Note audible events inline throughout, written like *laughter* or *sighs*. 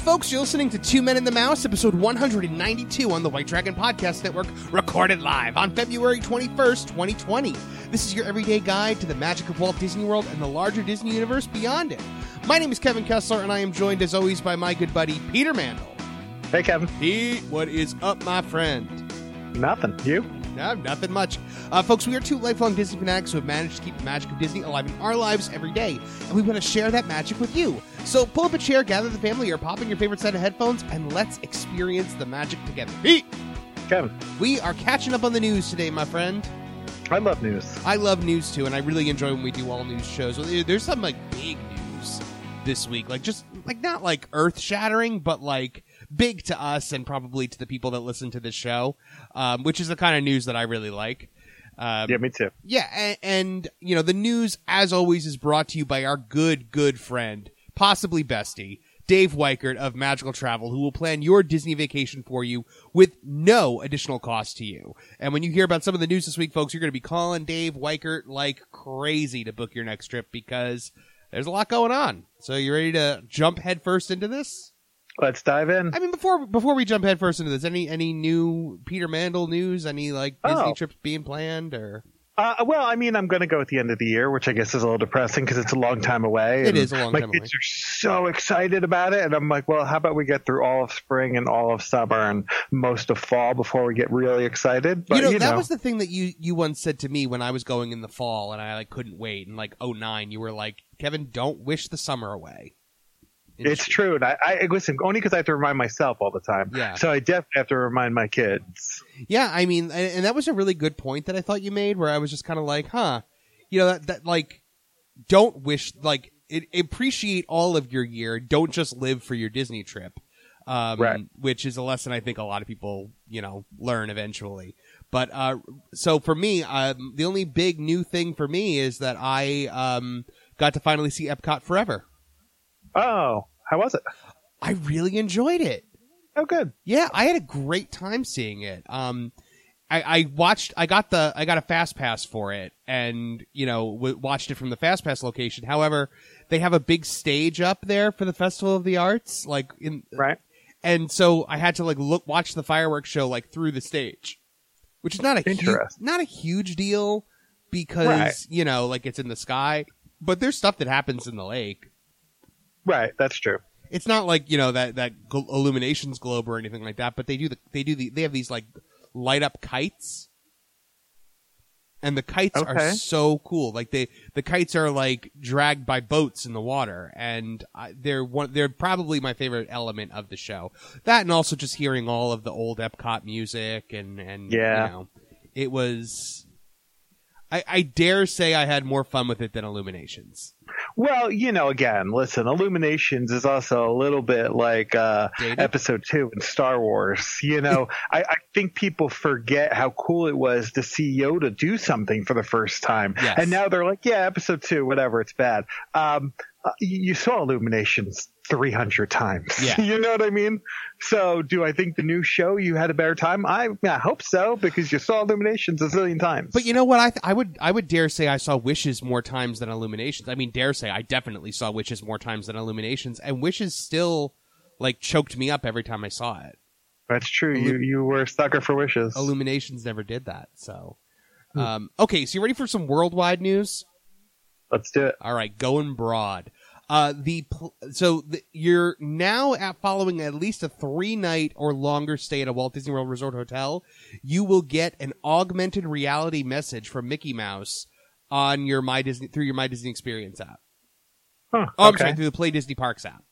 Folks. You're listening to Two Men and the Mouse, episode 192 on the White Dragon Podcast Network, recorded live on February 21st, 2020. This is your everyday guide to the magic of Walt Disney World and the larger Disney universe beyond it. My name is Kevin Kessler, and I am joined, as always, by my good buddy, Peter Mandel. Hey, Kevin. Pete, what is up, my friend? Nothing. You? No, nothing much. Uh, folks, we are two lifelong Disney fanatics who have managed to keep the magic of Disney alive in our lives every day, and we want to share that magic with you. So pull up a chair, gather the family, or pop in your favorite set of headphones, and let's experience the magic together. Pete, Kevin. we are catching up on the news today, my friend. I love news. I love news too, and I really enjoy when we do all news shows. There's some like big news this week, like just like not like earth shattering, but like big to us and probably to the people that listen to this show, um, which is the kind of news that I really like. Um, Yeah, me too. yeah, and, and you know the news, as always, is brought to you by our good, good friend, possibly bestie, Dave Weichert of Magical Travel, who will plan your Disney vacation for you with no additional cost to you. And when you hear about some of the news this week, folks, you're going to be calling Dave Weichert like crazy to book your next trip because there's a lot going on. So you ready to jump headfirst into this? Let's dive in. I mean, before before we jump headfirst into this, any any new Peter Mandel news? Any like Disney Oh. trips being planned or? Uh, well, I mean, I'm going to go at the end of the year, which I guess is a little depressing because it's a long time away. It is a long my time kids are so excited about it, and I'm like, well, how about we get through all of spring and all of summer and most of fall before we get really excited? But you know, that was the thing that you you once said to me when I was going in the fall and I like couldn't wait. And like '09, you were like, Kevin, don't wish the summer away. And it's true, and I, I listen only because I have to remind myself all the time. Yeah. So I definitely have to remind my kids. Yeah, I mean, and, and that was a really good point that I thought you made, where I was just kind of like, huh, you know, that that like, don't wish like it, appreciate all of your year. Don't just live for your Disney trip, um, Right. Which is a lesson I think a lot of people, you know, learn eventually. But uh, so for me, um, the only big new thing for me is that I um, got to finally see Epcot Forever. Oh, how was it? I really enjoyed it. Oh, good. Yeah, I had a great time seeing it. Um, I, I watched. I got the. I got a fast pass for it, and you know, w- watched it from the fast pass location. However, they have a big stage up there for the Festival of the Arts, like in, Right. and so I had to like look watch the fireworks show like through the stage, which is not a huge, Interesting. not a huge deal because Right. you know, like it's in the sky, but there's stuff that happens in the lake. Right. That's true. it's not like you know that that gl- illuminations globe or anything like that but they do the they do the they have these like light up kites and the kites are so cool like they the kites are like dragged by boats in the water and I, they're one they're probably my favorite element of the show that and also just hearing all of the old epcot music and and Yeah. you know it was I, I dare say I had more fun with it than Illuminations. Well, you know, again, listen, Illuminations is also a little bit like uh, episode two in Star Wars. You know, *laughs* I, I think people forget how cool it was to see Yoda do something for the first time. Yes. And now they're like, yeah, episode two, whatever, it's bad. Um, uh, you saw Illuminations 300 times. Yeah. *laughs* you know what I mean? So do I think the new show you had a better time? I, I hope so because you saw Illuminations a zillion times. But you know what? I th- I would I would dare say I saw Wishes more times than Illuminations. I mean, dare say I definitely saw Wishes more times than Illuminations, and Wishes still like choked me up every time I saw it. That's true. You, you were a sucker for wishes. Illuminations never did that. So, Hmm. um, okay, so you ready for some worldwide news? Let's do it. All right, going broad. Uh, the pl- so the, you're now at following at least a three night or longer stay at a Walt Disney World Resort hotel. You will get an augmented reality message from Mickey Mouse on your My Disney through your My Disney Experience app. Huh, Oh, I'm okay. sorry, through the Play Disney Parks app.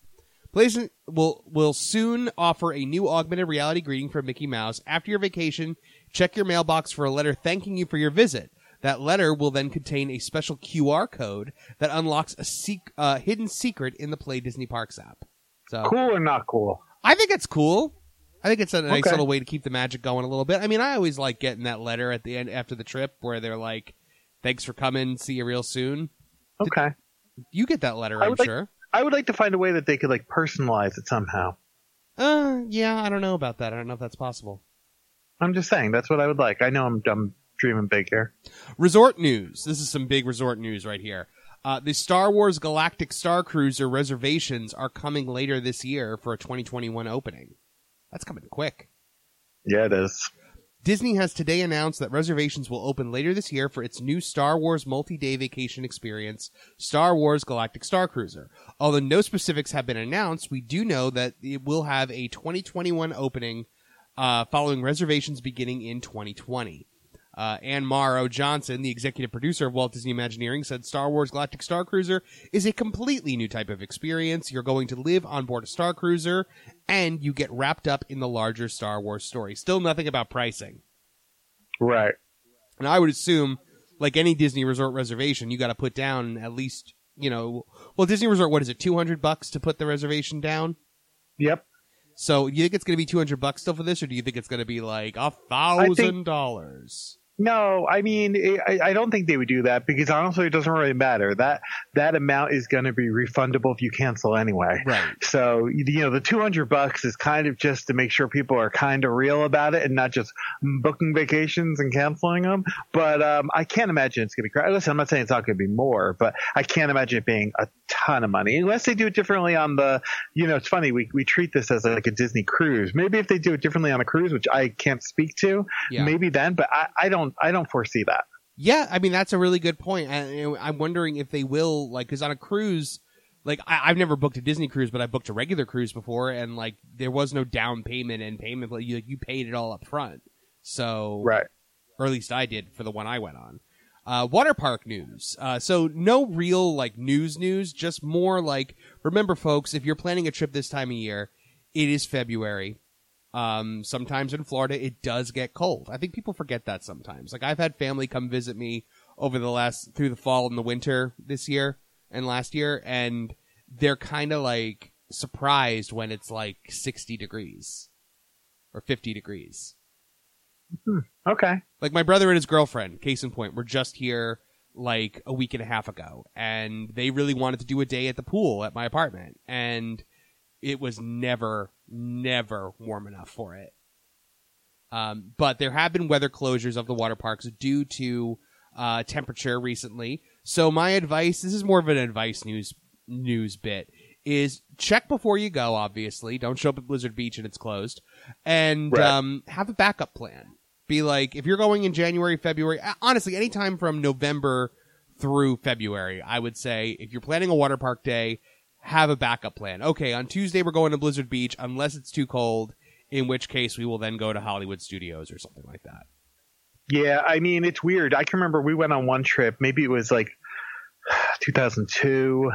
Play Disney will will soon offer a new augmented reality greeting from Mickey Mouse after your vacation. Check your mailbox for a letter thanking you for your visit. That letter will then contain a special QR code that unlocks a sec- uh, hidden secret in the Play Disney Parks app. So Cool or not cool? I think it's cool. I think it's a nice Okay. little way to keep the magic going a little bit. I mean, I always like getting that letter at the end after the trip where they're like, "Thanks for coming. See you real soon." Okay. You get that letter, I'm like- sure. I would like to find a way that they could like personalize it somehow. Uh, yeah, I don't know about that. I don't know if that's possible. I'm just saying that's what I would like. I know I'm I'm dreaming big here. Resort news. This is some big resort news right here. Uh, the Star Wars Galactic Star Cruiser reservations are coming later this year for a 2021 opening. That's coming quick. Yeah, it is. Disney has today announced that reservations will open later this year for its new Star Wars multi-day vacation experience, Star Wars Galactic Star Cruiser. Although no specifics have been announced, we do know that it will have a 2021 opening uh, following reservations beginning in 2020. Uh, Ann Morrow Johnson, the executive producer of Walt Disney Imagineering, said Star Wars Galactic Star Cruiser is a completely new type of experience. You're going to live on board a Star Cruiser, and you get wrapped up in the larger Star Wars story. Still nothing about pricing. Right. And I would assume, like any Disney resort reservation, you got to put down at least, you know, well, Disney Resort, what is it, 200 bucks to put the reservation down? Yep. So, you think it's going to be 200 bucks still for this, or do you think it's going to be like a thousand dollars? No, I mean, I, I don't think they would do that because honestly, it doesn't really matter. That that amount is going to be refundable if you cancel anyway. Right. So you know, the two hundred bucks is kind of just to make sure people are kind of real about it and not just booking vacations and canceling them. But um, I can't imagine it's going to be. cra- Listen, I'm not saying it's not going to be more, but I can't imagine it being a ton of money unless they do it differently on the. You know, it's funny we we treat this as like a Disney cruise. Maybe if they do it differently on a cruise, which I can't speak to, Yeah. maybe then. But I, I don't I don't foresee that. Yeah, I mean that's a really good point. And I'm wondering if they will like because on a cruise, like I, I've never booked a Disney cruise, but I booked a regular cruise before, and like there was no down payment and payment, but you like, you paid it all up front. So Right. or at least I did for the one I went on. Uh, water park news. Uh, so no real like news news, just more like remember, folks, if you're planning a trip this time of year, it is February. Um, sometimes in Florida, it does get cold. I think people forget that sometimes. Like I've had family come visit me over the last through the fall and the winter this year and last year, and they're kind of like surprised when it's like 60 degrees or 50 degrees. Okay. Like my brother and his girlfriend, case in point, were just here like a week and a half ago, and they really wanted to do a day at the pool at my apartment, and it was never, never warm enough for it. Um, but there have been weather closures of the water parks due to uh, temperature recently. So my advice, this is more of an advice news news bit, is check before you go. Obviously, don't show up at Blizzard Beach and it's closed, and Right. um, have a backup plan. Be like, if you're going in January, February, honestly, anytime from November through February, I would say if you're planning a water park day, have a backup plan. Okay, on Tuesday we're going to Blizzard Beach unless it's too cold, in which case we will then go to Hollywood Studios or something like that. Yeah, I mean it's weird. I can remember we went on one trip. Maybe it was like *sighs* 2002,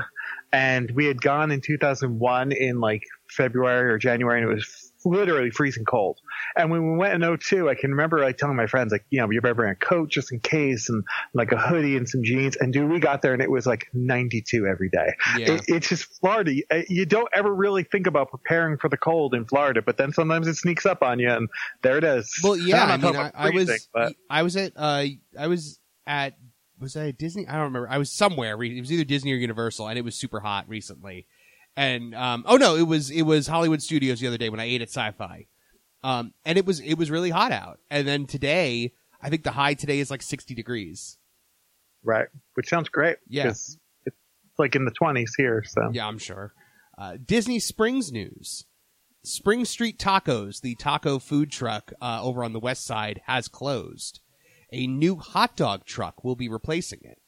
and we had gone in 2001 in like February or January, and it was literally freezing cold. And when we went in 02, I can remember like telling my friends like, you know, you're better bring a coat just in case, and like a hoodie and some jeans. And dude, we got there and it was like 92 every day. Yeah. It, it's just Florida. You- uh, don't ever really think about preparing for the cold in Florida, but then sometimes it sneaks up on you, and there it is. Well, yeah, I'm I mean, I, about I was, but- I was at, uh, I was at, was I at Disney? I don't remember. I was somewhere. It was either Disney or Universal, and it was super hot recently. And um, oh no, it was it was Hollywood Studios the other day when I ate at Sci-Fi, um, and it was it was really hot out. And then today, I think the high today is like sixty degrees. Right. Which sounds great. Yeah. It's like in the 20s here. So Yeah, I'm sure. Uh, Disney Springs news. Spring Street Tacos, the taco food truck uh, over on the west side, has closed. A new hot dog truck will be replacing it.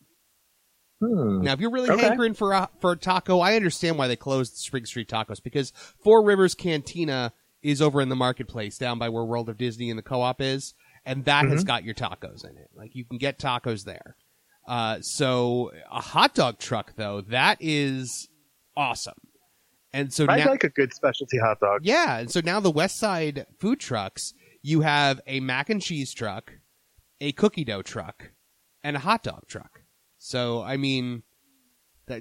Hmm. Now, if you're really Okay. hankering for a, for a taco, I understand why they closed Spring Street Tacos because Four Rivers Cantina is over in the marketplace down by where World of Disney and the co-op is, and that has got your tacos in it. Like you can get tacos there. Uh, so a hot dog truck though, that is awesome. And so I now, like a good specialty hot dog. yeah, and so now the West Side food trucks, you have a mac and cheese truck, a cookie dough truck, and a hot dog truck. So I mean, the,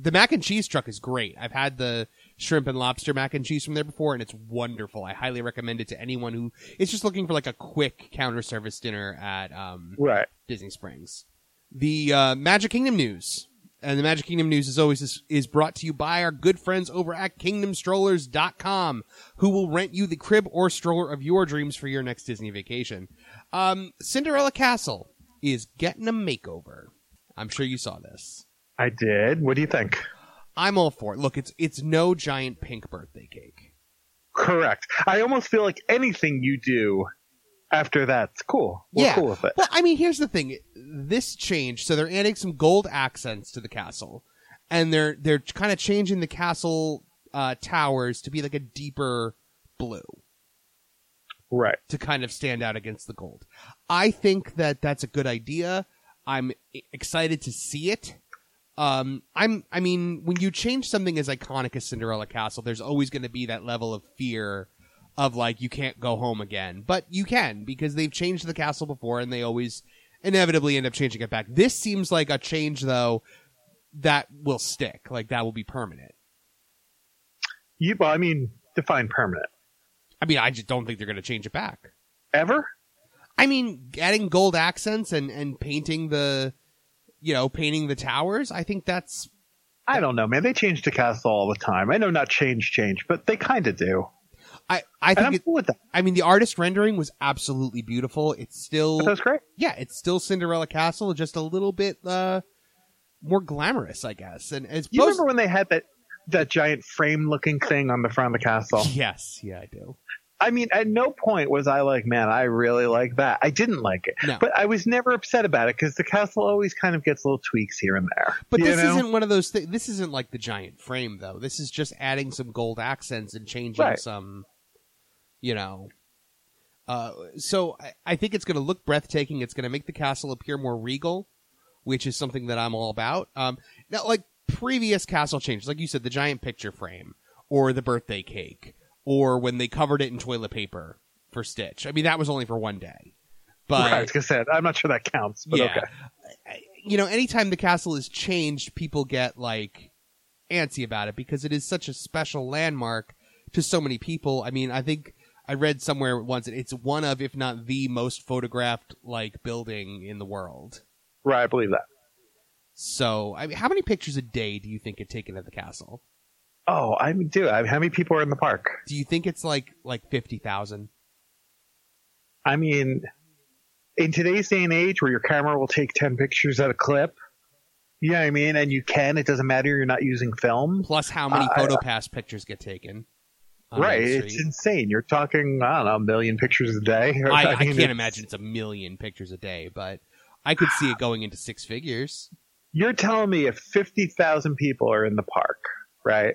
the mac and cheese truck is great. I've had the shrimp and lobster mac and cheese from there before, and it's wonderful. I highly recommend it to anyone who is just looking for like a quick counter service dinner at um, Right. Disney Springs. The uh, Magic Kingdom news. And the Magic Kingdom news, as always, is, is brought to you by our good friends over at KingdomStrollers.com, who will rent you the crib or stroller of your dreams for your next Disney vacation. Um, Cinderella Castle is getting a makeover. I'm sure you saw this. I did. What do you think? I'm all for it. Look, it's it's no giant pink birthday cake. Correct. I almost feel like anything you do after that's cool. We're yeah. cool with it. Well, I mean, here's the thing. This change, so they're adding some gold accents to the castle, and they're they're kind of changing the castle uh, towers to be like a deeper blue Right. to kind of stand out against the gold. I think that that's a good idea. I'm excited to see it. Um, I'm, I mean, when you change something as iconic as Cinderella Castle, there's always going to be that level of fear of like, you can't go home again. But you can, because they've changed the castle before and they always inevitably end up changing it back. This seems like a change, though, that will stick. Like, that will be permanent. You, well, I mean, define permanent. I mean, I just don't think they're going to change it back. Ever? I mean, adding gold accents and, and painting the, you know, painting the towers. I think that's I don't know, man. They change the castle all the time. I know not change, change, but they kind of do. I I think I'm it, cool with that. I mean the artist rendering was absolutely beautiful. It's still that's great. yeah, it's still Cinderella Castle, just a little bit uh more glamorous, I guess. And as You opposed- remember when they had that that giant frame looking thing on the front of the castle? Yes, yeah, I do. I mean, at no point was I like, man, I really like that. I didn't like it, No. but I was never upset about it because the castle always kind of gets little tweaks here and there. But this know? isn't one of those things. This isn't like the giant frame, though. This is just adding some gold accents and changing Right. some, you know. Uh, so I, I think it's going to look breathtaking. It's going to make the castle appear more regal, which is something that I'm all about. Um, now, like previous castle changes, like you said, the giant picture frame or the birthday cake, or when they covered it in toilet paper for Stitch. I mean, that was only for one day, but Right, I was gonna say, I'm not sure that counts, but okay. You know, anytime the castle is changed, people get like antsy about it because it is such a special landmark to so many people. I mean, I think I read somewhere once that it's one of, if not the most photographed like building in the world. Right, I believe that. So, I mean, how many pictures a day do you think get taken of the castle? Oh, I mean, dude, I- how many people are in the park? Do you think it's like like fifty thousand? I mean, in today's day and age where your camera will take 10 pictures at a clip, you know what I mean? And you can, it doesn't matter, you're not using film. Plus, how many I- PhotoPass pictures get taken? Right, it's insane. You're talking, I don't know, a million pictures a day. *laughs* I, I mean, can't it's- imagine it's a million pictures a day, but I could see it going into six figures. You're telling me if 50,000 people are in the park, right?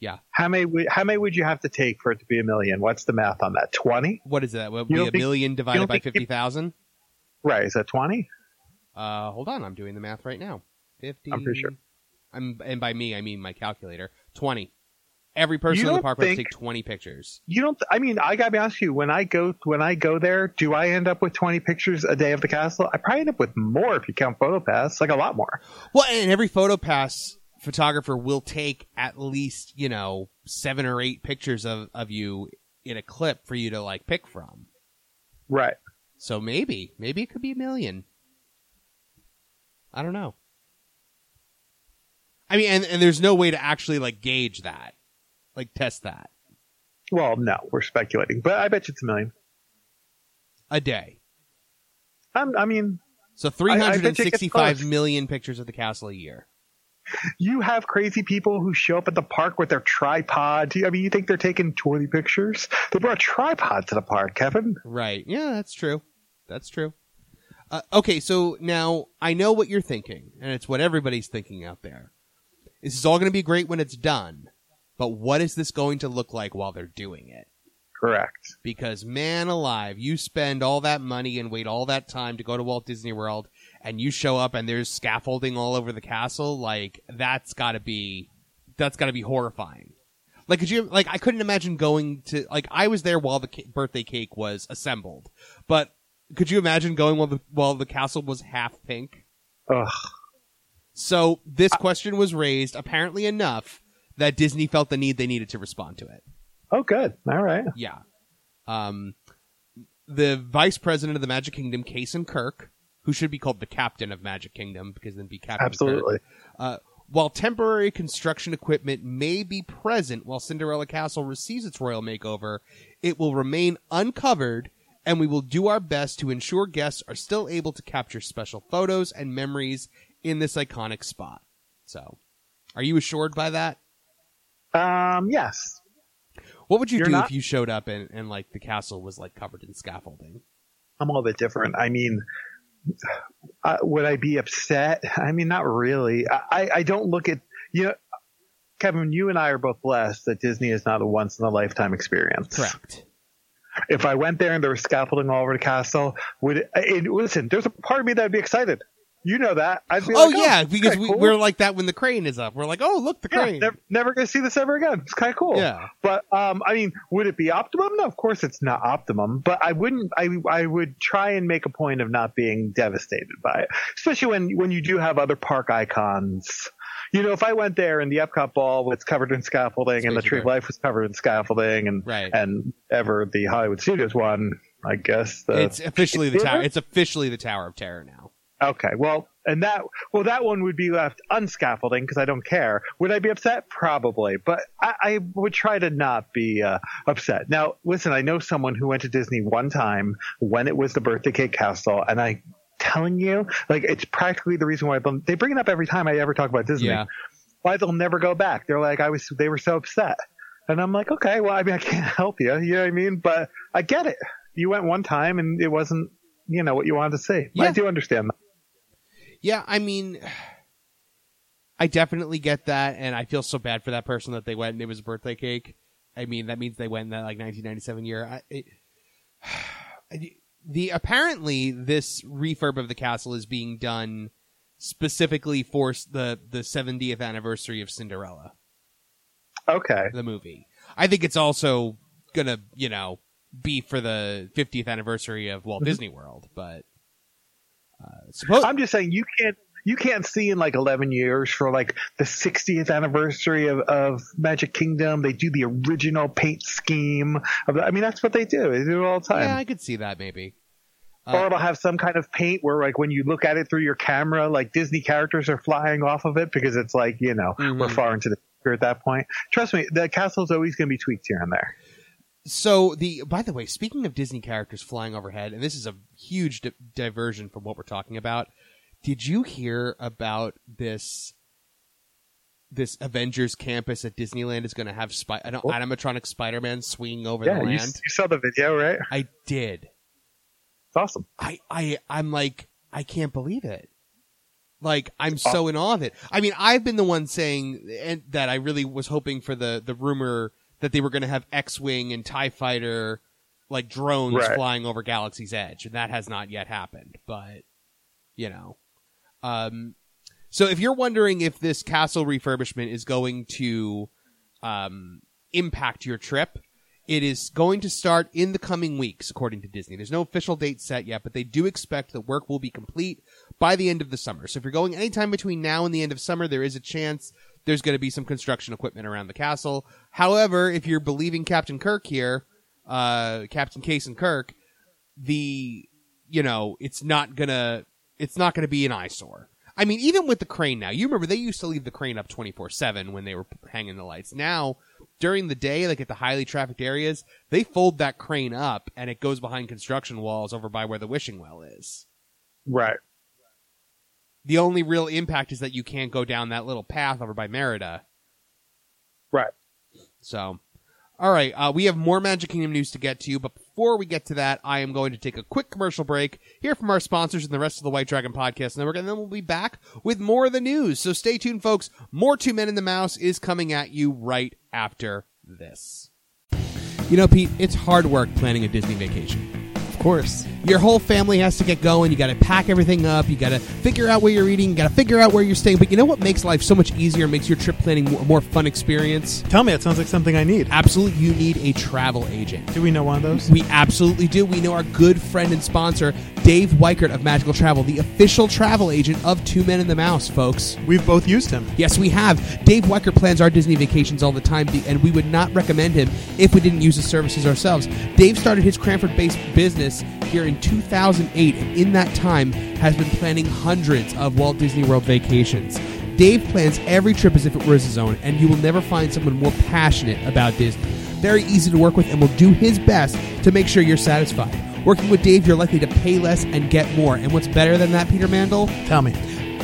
Yeah. How many, would- how many would you have to take for it to be a million? What's the math on that? 20? What is that? Would be a think- million divided by fifty thousand? Right, is that 20? Uh, hold on, I'm doing the math right now. Fifty. I'm pretty sure. I'm, and by me, I mean my calculator. Twenty. Every person in the park would have to take twenty pictures. You don't. I mean, I gotta be honest with you. When I go, when I go there, do I end up with twenty pictures a day of the castle? I probably end up with more if you count PhotoPass, like a lot more. Well, and every PhotoPass photographer will take at least you know seven or eight pictures of of you in a clip for you to like pick from. Right. So maybe, maybe it could be a million. I don't know. I mean, and, and there's no way to actually like gauge that, like test that Well, no, we're speculating, but I bet you it's a million. a day. I'm, I mean, So three bet you it hundred and sixty-five million pictures of the castle a year. You have crazy people who show up at the park with their tripod. I mean, you think they're taking twenty pictures? They brought a tripod to the park, Kevin. Right. Yeah, that's true. That's true. Uh, okay, so now I know what you're thinking, and it's what everybody's thinking out there. This is all going to be great when it's done, but what is this going to look like while they're doing it? Correct. Because man alive, you spend all that money and wait all that time to go to Walt Disney World, and you show up and there's scaffolding all over the castle. Like that's got to be, that's got to be horrifying. Like, could you like? I couldn't imagine going to like. I was there while the ca- birthday cake was assembled, but Could you imagine going while the while the castle was half pink? Ugh. So this question was raised apparently enough that Disney felt the need they needed to respond to it. Oh, good. All right. Yeah. Um, the vice president of the Magic Kingdom, Jason Kirk, who should be called the captain of Magic Kingdom because then be Captain Absolutely. Uh, while temporary construction equipment may be present while Cinderella Castle receives its royal makeover, it will remain uncovered and we will do our best to ensure guests are still able to capture special photos and memories in this iconic spot. So, are you assured by that? Um, yes. What would you You're do not- if you showed up and, and like the castle was like covered in scaffolding? I'm a little bit different. I mean, uh, would I be upset? *laughs* I mean, not really. I, I- don't look at, you know, Kevin, you and I are both blessed that Disney is not a once in a lifetime experience. Correct. If I went there and there was scaffolding all over the castle, would it, it, listen, there's a part of me that would be excited. You know that. I'd be Oh like, yeah, because we, cool. we're like that when the crane is up. We're like, oh look, the Yeah, crane. never, never gonna see this ever again. It's kind of cool. Yeah. But um, I mean, would it be optimum? No, of course it's not optimum. But I wouldn't. I I would try and make a point of not being devastated by it, especially when when you do have other park icons. You know, if I went there and the Epcot ball was covered in scaffolding and the Tree of Life was covered in scaffolding and Right. and ever the Hollywood Studios one, I guess the, it's officially the tower. It's officially the Tower of Terror now. Okay, well, and that well, that one would be left unscaffolding because I don't care. Would I be upset? Probably, but I, I would try to not be uh, upset. Now, listen, I know someone who went to Disney one time when it was the Birthday Cake Castle, and I telling you, like, it's practically the reason why they bring it up every time I ever talk about Disney. Yeah. Why they'll never go back? They're like, I was, they were so upset, and I'm like, okay, well, I mean, I can't *laughs* help you, you know what I mean? But I get it. You went one time, and it wasn't, you know, what you wanted to see. Yeah. I do understand that. Yeah, I mean, I definitely get that, and I feel so bad for that person that they went and it was a birthday cake. I mean, that means they went in that like 1997 year. I, it, *sighs* the apparently this refurb of the castle is being done specifically for the the 70th anniversary of Cinderella, Okay. the movie. I think it's also gonna, you know, be for the 50th anniversary of Walt mm-hmm. Disney World, but suppose I'm just saying you can't you can't see in like 11 years for like the 60th anniversary of, of Magic Kingdom. They do the original paint scheme. Of the, I mean, that's what they do. They do it all the time. yeah, I could see that maybe. or it'll have some kind of paint where like when you look at it through your camera, like Disney characters are flying off of it because it's like, you know, Mhm. we're far into the future at that point. Trust me, the castle's always going to be tweaked here and there. So the by the way, speaking of Disney characters flying overhead, and this is a huge di- diversion from what we're talking about. Did you hear about this? This Avengers campus at Disneyland is going to have spy- an Oh. animatronic Spider-Man swinging over Yeah, the you, land. you saw the video, right? I did. It's awesome. I, I, I'm like, I can't believe it. Like, I'm so in awe of it. I mean, I've been the one saying and that I really was hoping for the, the rumor that they were going to have X-Wing and TIE Fighter, like drones Right. flying over Galaxy's Edge. And that has not yet happened, but, you know. Um, so if you're wondering if this castle refurbishment is going to, um, impact your trip, it is going to start in the coming weeks, according to Disney. There's no official date set yet, but they do expect the work will be complete by the end of the summer. So if you're going anytime between now and the end of summer, there is a chance there's going to be some construction equipment around the castle. However, if you're believing Captain Kirk here, uh, Captain Case and Kirk, the, you know, it's not gonna, it's not gonna be an eyesore. I mean, even with the crane now, you remember they used to leave the crane up 24-7 when they were hanging the lights. Now, during the day, like at the highly trafficked areas, they fold that crane up and it goes behind construction walls over by where the wishing well is. Right. The only real impact is that you can't go down that little path over by Merida. Right. So, all right, uh, we have more Magic Kingdom news to get to, you, but before we get to that, I am going to take a quick commercial break, hear from our sponsors and the rest of the White Dragon Podcast Network, and then we'll be back with more of the news. So stay tuned, folks. More Two Men and the Mouse is coming at you right after this. You know, Pete, it's hard work planning a Disney vacation. Of course. Your whole family has to get going. You got to pack everything up. You got to figure out where you're eating. You got to figure out where you're staying. But you know what makes life so much easier? Makes your trip planning a more fun experience. Tell me, it sounds like something I need. Absolutely, you need a travel agent. Do we know one of those? We absolutely do. We know our good friend and sponsor, Dave Weichert of Magical Travel, the official travel agent of Two Men and the Mouse, folks. We've both used him. Yes, we have. Dave Weichert plans our Disney vacations all the time, and we would not recommend him if we didn't use his services ourselves. Dave started his Cranford based business here in 2008, and in that time has been planning hundreds of Walt Disney World vacations. Dave plans every trip as if it was his own, and you will never find someone more passionate about Disney. Very easy to work with, and will do his best to make sure you're satisfied. Working with Dave, you're likely to pay less and get more. And what's better than that, Peter Mandel? Tell me.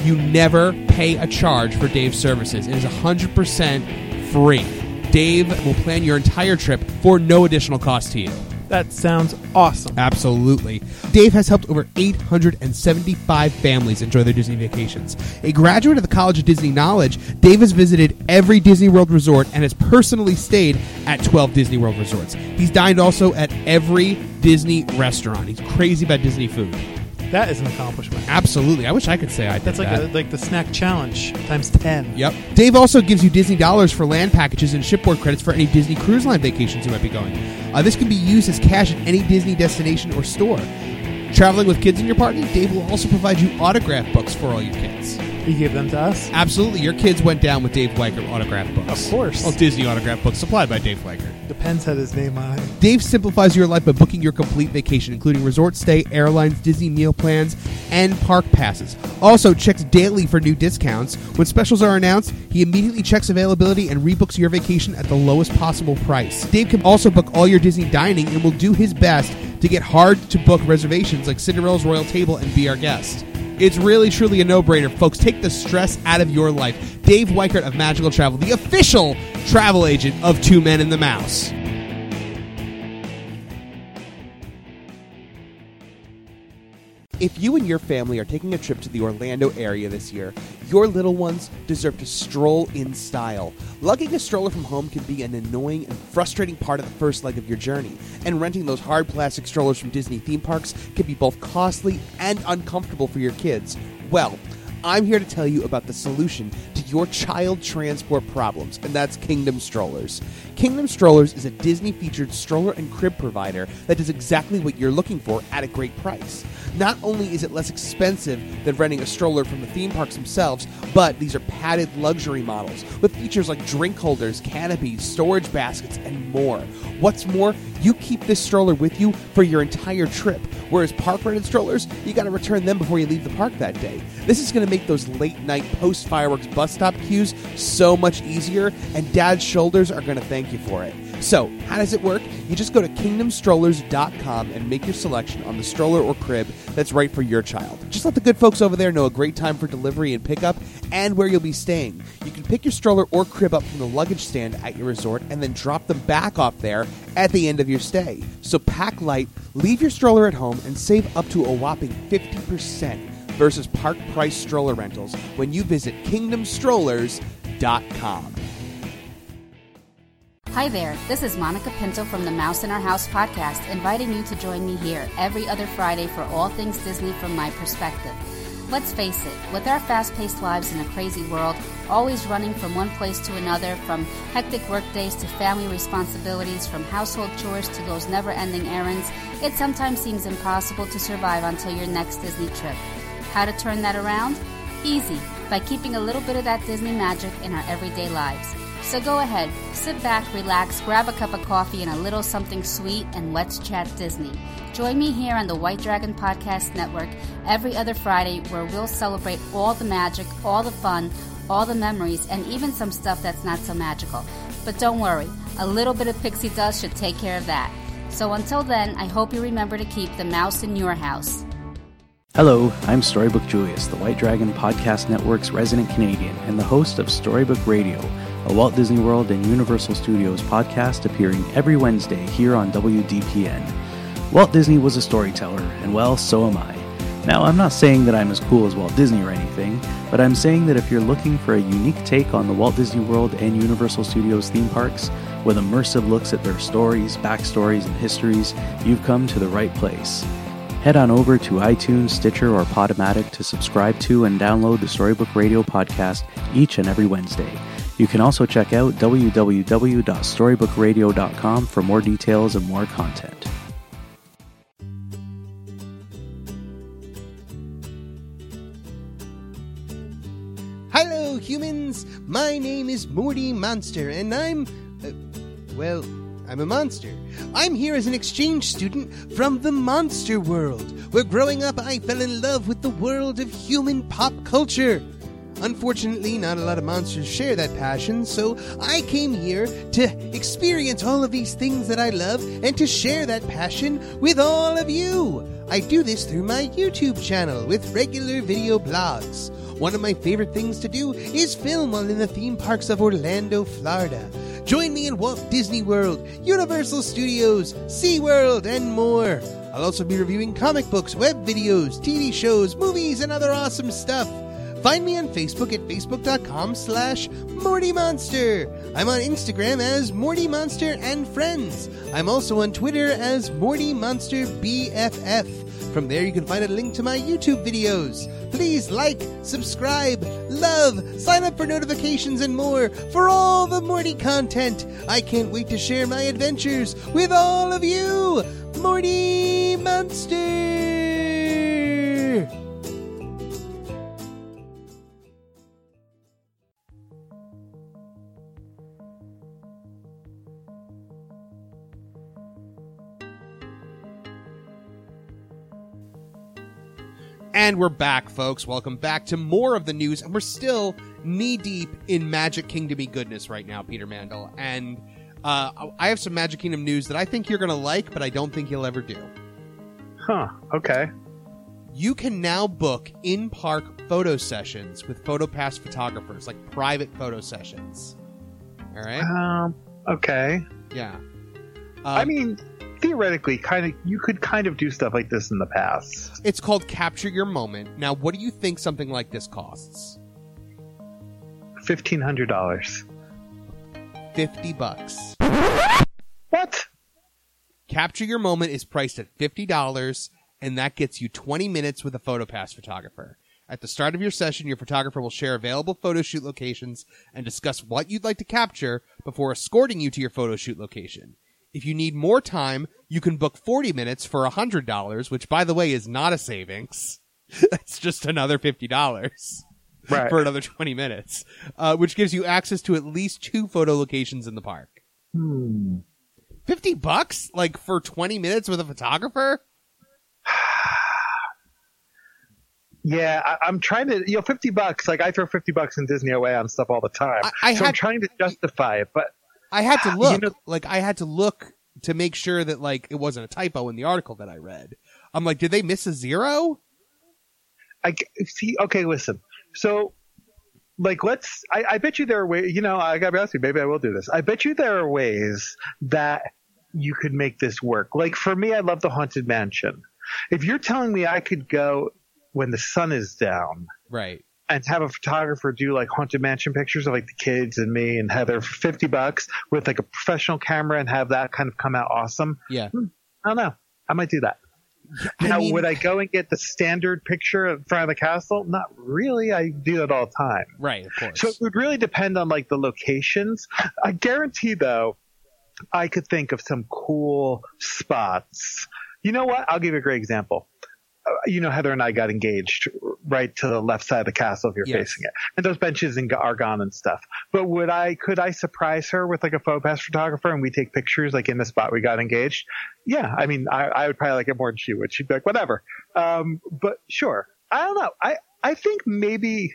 You never pay a charge for Dave's services. It is 100% free. Dave will plan your entire trip for no additional cost to you. That sounds awesome. Absolutely. Dave has helped over 875 families enjoy their Disney vacations. A graduate of the College of Disney Knowledge, Dave has visited every Disney World resort and has personally stayed at 12 Disney World resorts. He's dined also at every Disney restaurant. He's crazy about Disney food. That is an accomplishment. Absolutely. I wish I could say I did That's like that. a, like the snack challenge times ten. Yep. Dave also gives you Disney dollars for land packages and shipboard credits for any Disney Cruise Line vacations you might be going. Uh, this can be used as cash at any Disney destination or store. Traveling with kids in your party, Dave will also provide you autograph books for all your kids. He gave them to us. Absolutely. Your kids went down with Dave Weichert autograph books. Of course. Well, Disney autograph books supplied by Dave Weichert. Depends had his name on it. Dave simplifies your life by booking your complete vacation, including resort stay, airlines, Disney meal plans, and park passes. Also, checks daily for new discounts. When specials are announced, he immediately checks availability and rebooks your vacation at the lowest possible price. Dave can also book all your Disney dining and will do his best to get hard to book reservations like Cinderella's Royal Table and Be Our Guest. It's really, truly a no brainer, folks. Take the stress out of your life. Dave Weichert of Magical Travel, the official travel agent of Two Men and the Mouse. If you and your family are taking a trip to the Orlando area this year, your little ones deserve to stroll in style. Lugging a stroller from home can be an annoying and frustrating part of the first leg of your journey, and renting those hard plastic strollers from Disney theme parks can be both costly and uncomfortable for your kids. Well, I'm here to tell you about the solution to your child transport problems, and that's Kingdom Strollers. Kingdom Strollers is a Disney featured stroller and crib provider that does exactly what you're looking for at a great price. Not only is it less expensive than renting a stroller from the theme parks themselves, but these are padded luxury models with features like drink holders, canopies, storage baskets, and more. What's more, you keep this stroller with you for your entire trip, whereas park rented strollers, you got to return them before you leave the park that day. This is to make those late night post fireworks bus stop queues so much easier, and dad's shoulders are going to thank you for it. So, how does it work? You just go to kingdomstrollers.com and make your selection on the stroller or crib that's right for your child. Just let the good folks over there know a great time for delivery and pickup and where you'll be staying. You can pick your stroller or crib up from the luggage stand at your resort and then drop them back off there at the end of your stay. So, pack light, leave your stroller at home, and save up to a whopping 50% versus park price stroller rentals when you visit kingdomstrollers.com. Hi there, this is Monica Pinto from the Mouse in Our House podcast, inviting you to join me here every other Friday for all things Disney from my perspective. Let's face it, with our fast paced lives in a crazy world, always running from one place to another, from hectic workdays to family responsibilities, from household chores to those never ending errands, it sometimes seems impossible to survive until your next Disney trip. How to turn that around? Easy, by keeping a little bit of that Disney magic in our everyday lives. So go ahead, sit back, relax, grab a cup of coffee and a little something sweet, and let's chat Disney. Join me here on the White Dragon Podcast Network every other Friday where we'll celebrate all the magic, all the fun, all the memories, and even some stuff that's not so magical. But don't worry, a little bit of pixie dust should take care of that. So until then, I hope you remember to keep the mouse in your house. Hello, I'm Storybook Julius, the White Dragon Podcast Network's resident Canadian and the host of Storybook Radio, a Walt Disney World and Universal Studios podcast appearing every Wednesday here on WDPN. Walt Disney was a storyteller, and well, so am I. Now, I'm not saying that I'm as cool as Walt Disney or anything, but I'm saying that if you're looking for a unique take on the Walt Disney World and Universal Studios theme parks, with immersive looks at their stories, backstories, and histories, you've come to the right place. Head on over to iTunes, Stitcher, or Podomatic to subscribe to and download the Storybook Radio podcast each and every Wednesday. You can also check out www.storybookradio.com for more details and more content. Hello, humans! My name is Morty Monster, and I'm. Uh, well, I'm a monster. I'm here as an exchange student from the monster world, where growing up I fell in love with the world of human pop culture. Unfortunately, not a lot of monsters share that passion, so I came here to experience all of these things that I love and to share that passion with all of you. I do this through my YouTube channel with regular video blogs. One of my favorite things to do is film while in the theme parks of Orlando, Florida. Join me in Walt Disney World, Universal Studios, SeaWorld, and more. I'll also be reviewing comic books, web videos, TV shows, movies, and other awesome stuff. Find me on Facebook at facebook.com slash Morty Monster. I'm on Instagram as Morty Monster and Friends. I'm also on Twitter as Morty Monster BFF. From there, you can find a link to my YouTube videos. Please like, subscribe, love, sign up for notifications, and more for all the Morty content. I can't wait to share my adventures with all of you. Morty Monster! And we're back, folks. Welcome back to more of the news. And we're still knee deep in Magic Kingdomy goodness right now, Peter Mandel. And uh, I have some Magic Kingdom news that I think you're going to like, but I don't think you'll ever do. Huh. Okay. You can now book in park photo sessions with PhotoPass photographers, like private photo sessions. All right? Um. Okay. Yeah. I Um, mean, theoretically, kind of, you could kind of do stuff like this in the past. it's called Capture Your Moment. Now, what do you think something like this costs? Fifteen hundred dollars. 50 bucks. What? Capture Your Moment is priced at $50, and that gets you 20 minutes with a PhotoPass photographer. At the start of your session, your photographer will share available photo shoot locations and discuss what you'd like to capture before escorting you to your photo shoot location. If you need more time, you can book 40 minutes for $100, which, by the way, is not a savings. *laughs* That's just another $50 Right. for another 20 minutes, uh, which gives you access to at least two photo locations in the park. Hmm. 50 bucks like for 20 minutes with a photographer *sighs* Yeah, I, I'm trying to, you know, fifty bucks. Like I throw fifty bucks in Disney away on stuff all the time. I- I so I'm trying to justify it, but i had to ah, You look know- like i had to look to make sure that like it wasn't a typo in the article that i read i'm like did they miss a zero I see. Okay, listen. So, like, let's. I, I bet you there are ways. You know, I gotta be honest with you. Maybe I will do this. I bet you there are ways that you could make this work. Like for me, I love the haunted mansion. If you're telling me I could go when the sun is down right and have a photographer do like haunted mansion pictures of like the kids and me and Heather for 50 bucks with like a professional camera and have that kind of come out awesome. yeah hmm. I don't know. I might do that. I Now, mean- would I go and get the standard picture in front of the castle? Not really. I do that all the time. right of course So it would really depend on like the locations. I guarantee though, I could think of some cool spots. You know what? I'll give you a great example. Uh, you know, Heather and I got engaged right to the left side of the castle if you're Yes. facing it. And those benches and are gone and stuff. But would I, could I surprise her with like a PhotoPass photographer and we take pictures like in the spot we got engaged? Yeah. I mean, I, I would probably like it more than she would. She'd be like, whatever. Um, but sure. I don't know. I, I think maybe,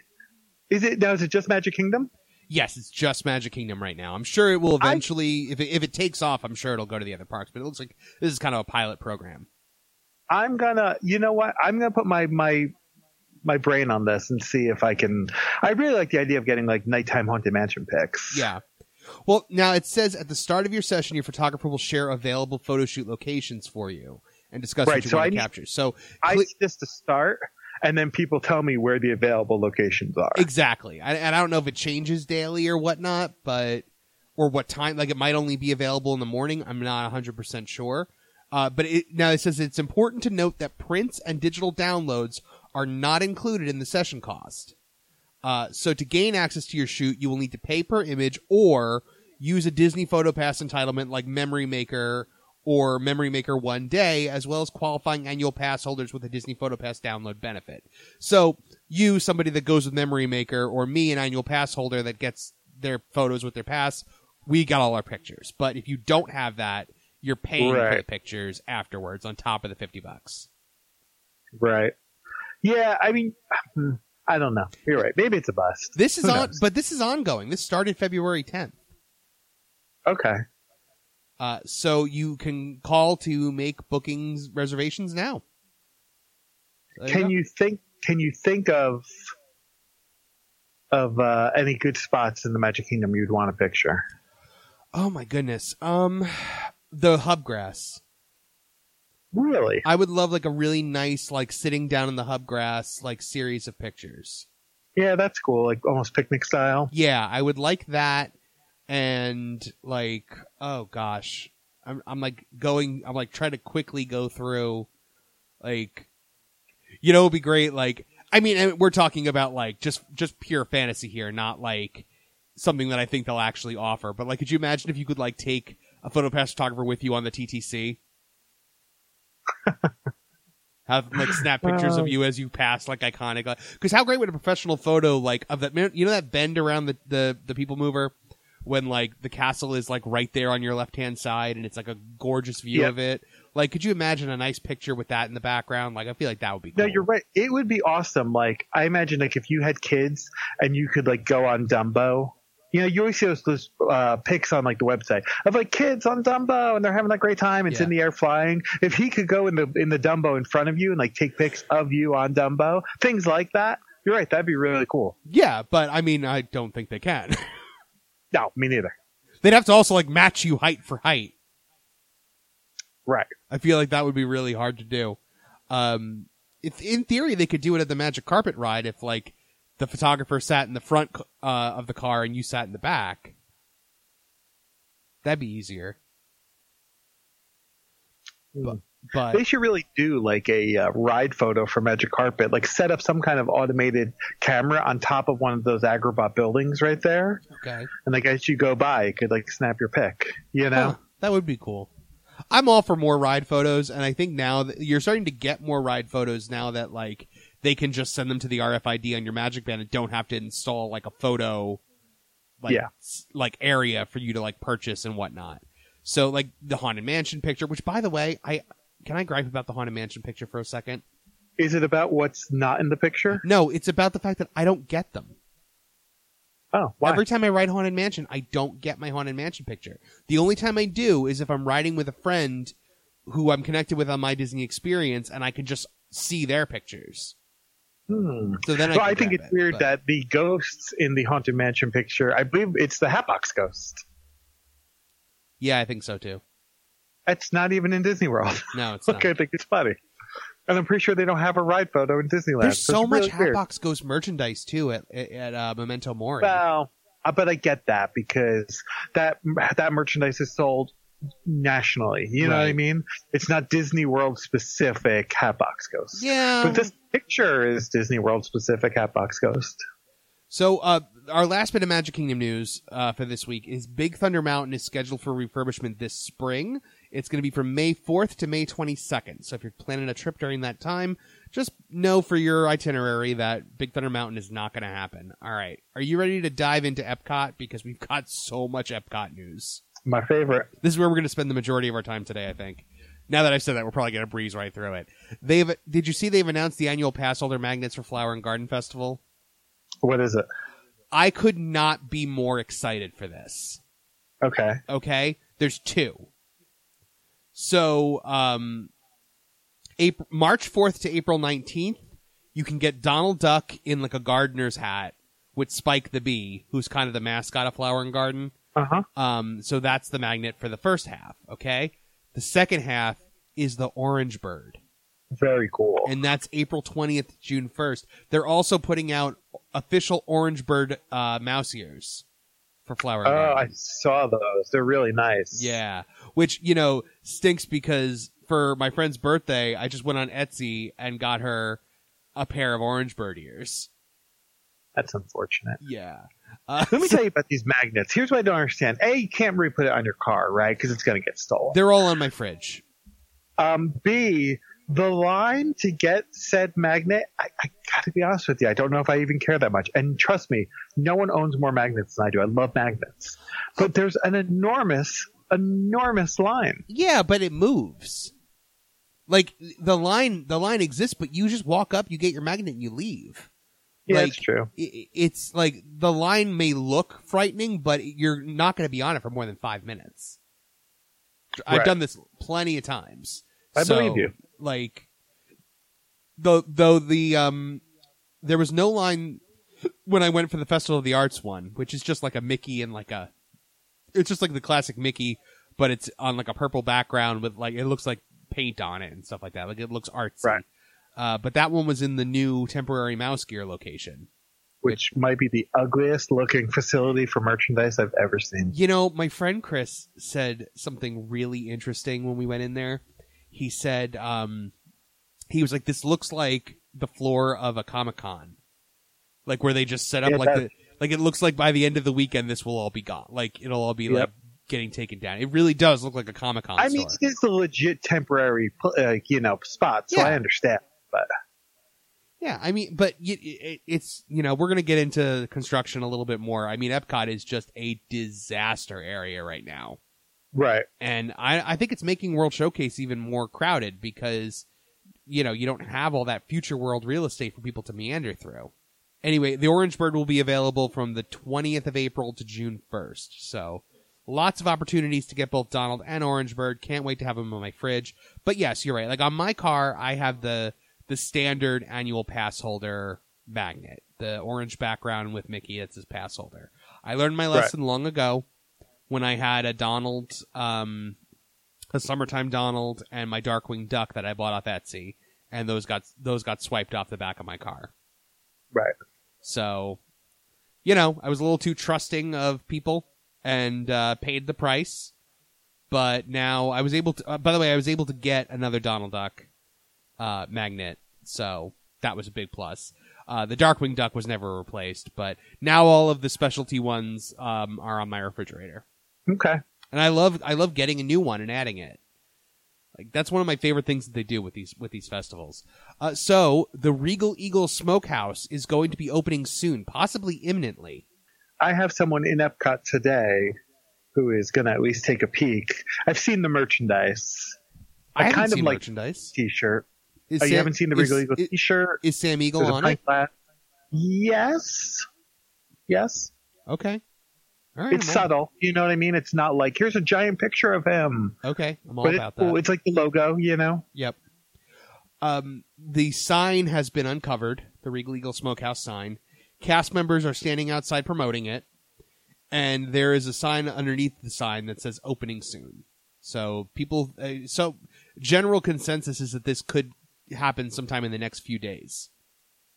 is it, now is it just Magic Kingdom? yes it's just magic kingdom right now i'm sure it will eventually if, it, if it takes off i'm sure it'll go to the other parks but it looks like this is kind of a pilot program I'm gonna, you know what? I'm gonna put my my my brain on this and see if I can. I really like the idea of getting like nighttime haunted mansion pics. Yeah. Well, now it says at the start of your session, your photographer will share available photo shoot locations for you and discuss Right, what you so want I to need- capture. So I need this to start, and then people tell me where the available locations are. exactly, I, and I don't know if it changes daily or whatnot, but or what time. Like it might only be available in the morning. I'm not 100 percent sure. Uh, but it, now it says it's important to note that prints and digital downloads are not included in the session cost. Uh, so to gain access to your shoot, you will need to pay per image or use a Disney PhotoPass entitlement like Memory Maker or Memory Maker One Day, as well as qualifying annual pass holders with a Disney PhotoPass download benefit. So you, somebody that goes with Memory Maker, or me, an annual pass holder that gets their photos with their pass, we got all our pictures. But if you don't have that, you're paying for the pictures afterwards on top of the 50 bucks. Right. Yeah, I mean, I don't know. You're right. Maybe it's a bust. This is Who on, knows? but this is ongoing. This started February 10th. Okay. Uh, so you can call to make bookings reservations now. There Can go. you think? Can you think of of uh, any good spots in the Magic Kingdom you'd want to picture? Oh my goodness. Um, the hubgrass. Really? I would love like a really nice like sitting down in the hubgrass like series of pictures. Yeah, that's cool. Like almost picnic style. Yeah, I would like that. And like, oh gosh, I'm I'm like going. I'm like trying to quickly go through, like, you know, it'd be great. Like, I mean, we're talking about like just just pure fantasy here, not like something that I think they'll actually offer. But like, could you imagine if you could like take a photopass photographer with you on the TTC? *laughs* Have like snap pictures of uh. you as you pass like iconic because how great would a professional photo like of that you know that bend around the, the the people mover when like the castle is like right there on your left hand side and it's like a gorgeous view Yep. of it like could you imagine a nice picture with that in the background like i feel like that would be cool. No, you're right. It would be awesome. Like I imagine, like if you had kids and you could like go on Dumbo. You know, you always see those, those uh, pics on like the website of like kids on Dumbo and they're having a great time. It's Yeah. in the air flying. If he could go in the in the Dumbo in front of you and like take pics of you on Dumbo, things like that. You're right. That'd be really cool. yeah but i mean i don't think they can *laughs* No, me neither. they'd have to also like match you height for height Right. I feel like that would be really hard to do. Um, if in theory they could do it at the Magic Carpet ride, if like the photographer sat in the front uh, of the car and you sat in the back, that'd be easier. But, but They should really do like a uh, ride photo for Magic Carpet. Like set up some kind of automated camera on top of one of those Agrabah buildings right there. okay, and like as you go by, you could like snap your pic. You know, Huh, that would be cool. I'm all for more ride photos, and I think now that you're starting to get more ride photos now that like they can just send them to the RFID on your Magic Band and don't have to install like a photo, like Yeah. like area for you to like purchase and whatnot. So like the Haunted Mansion picture, which by the way, I can I gripe about the Haunted Mansion picture for a second? is it about what's not in the picture? No, it's about the fact that I don't get them. Oh, why? Every time I ride Haunted Mansion, I don't get my Haunted Mansion picture. The only time I do is if I'm riding with a friend who I'm connected with on my Disney experience and I can just see their pictures. Hmm. So then I, Well, I think it's it, weird but- that the ghosts in the haunted mansion picture, I believe it's the Hatbox ghost. Yeah, I think so too. That's not even in Disney World. *laughs* No, it's *laughs* Look, not. I think it's funny. And I'm pretty sure they don't have a ride photo in Disneyland. There's so it's much really weird. Hatbox Ghost merchandise too at at, at uh, Memento Mori. Well, but I get that because that that merchandise is sold nationally. You know what I mean? It's not Disney World specific Hatbox Ghost. yeah. But this picture is Disney World specific Hatbox Ghost. So, uh, our last bit of Magic Kingdom news uh, for this week is Big Thunder Mountain is scheduled for refurbishment this spring. It's going to be from May 4th to May 22nd. So, if you're planning a trip during that time, just know for your itinerary that Big Thunder Mountain is not going to happen. All right. Are you ready to dive into Epcot? Because we've got so much Epcot news. My favorite. This is where we're going to spend the majority of our time today, I think. Now that I've said that, we're probably going to breeze right through it. They've did you see they've announced the annual pass holder magnets for Flower and Garden Festival? What is it? I could not be more excited for this. Okay. Okay, there's two. So, um, April, March 4th to April 19th, you can get Donald Duck in like a gardener's hat with Spike the Bee, who's kind of the mascot of Flower and Garden. Uh huh. Um, so that's the magnet for the first half. Okay, the second half is the Orange Bird, Very cool. and that's April 20th, June 1st. They're also putting out official Orange Bird uh, mouse ears for Flower oh, Garden. I saw those. They're really nice. Yeah, which you know stinks because for my friend's birthday, I just went on Etsy and got her a pair of orange bird ears. That's unfortunate. Yeah. Uh, Let me tell you about these magnets. Here's what I don't understand. A, you can't really put it on your car, right? Because it's going to get stolen. they're all on my fridge. Um, B, the line to get said magnet, I, I gotta be honest with you, I don't know if I even care that much. And trust me, no one owns more magnets than I do. I love magnets. But there's an enormous, enormous line. Yeah, but it moves. Like the line, the line exists, but you just walk up, you get your magnet, and you leave. Yeah, Like, that's true. It's like the line may look frightening, but you're not going to be on it for more than five minutes. I've done this plenty of times. I So, believe you. Like, though, though the um, there was no line when I went for the Festival of the Arts one, which is just like a Mickey and like a, it's just like the classic Mickey, but it's on like a purple background with like it looks like paint on it and stuff like that. Like it looks artsy. Right. Uh, but that one was in the new temporary mouse gear location. Which might be the ugliest looking facility for merchandise I've ever seen. You know, my friend Chris said something really interesting when we went in there. He said, um, he was like, "This looks like the floor of a comic con, like where they just set up Yeah, like the like it looks like by the end of the weekend this will all be gone, like it'll all be Yep. like getting taken down. It really does look like a comic con. I mean, store. it is a legit temporary, uh, you know, spot, so Yeah. I understand. But Yeah, I mean, but it's you know we're gonna get into construction a little bit more. I mean, Epcot is just a disaster area right now. right, and I, I think it's making World Showcase even more crowded because you know you don't have all that future world real estate for people to meander through. Anyway, the Orange Bird will be available from the 20th of April to June 1st. So lots of opportunities to get both Donald and Orange Bird. Can't wait to have them on my fridge. But yes, you're right. Like on my car, I have the the standard annual pass holder magnet, the orange background with Mickey. It's his pass holder. I learned my lesson long ago when I had a Donald, um, a summertime Donald, and my Darkwing Duck that I bought off Etsy, and those got those got swiped off the back of my car. right. So, you know, I was a little too trusting of people and uh, paid the price. But now I was able to. Uh, by the way, I was able to get another Donald Duck uh, magnet, so that was a big plus. Uh, the Darkwing Duck was never replaced, but now all of the specialty ones um, are on my refrigerator, Okay. and I love I love getting a new one and adding it. Like that's one of my favorite things that they do with these with these festivals. Uh, so the Regal Eagle Smokehouse is going to be opening soon, possibly imminently. I have someone in Epcot today who is going to at least take a peek. I've seen the merchandise. I, I kind of like merchandise. T-shirt. Is Oh, you haven't seen the is- Regal Eagle is- T-shirt? Is Sam Eagle There's on it? glass. Yes. Yes. Okay. All right. It's subtle. You know what I mean? It's not like here's a giant picture of him. Okay, I'm all but about it, that. it's like the logo, you know? Yep. Um, the sign has been uncovered. The Regal Eagle Smokehouse sign. Cast members are standing outside promoting it, and there is a sign underneath the sign that says "Opening soon." So people, uh, so general consensus is that this could happen sometime in the next few days.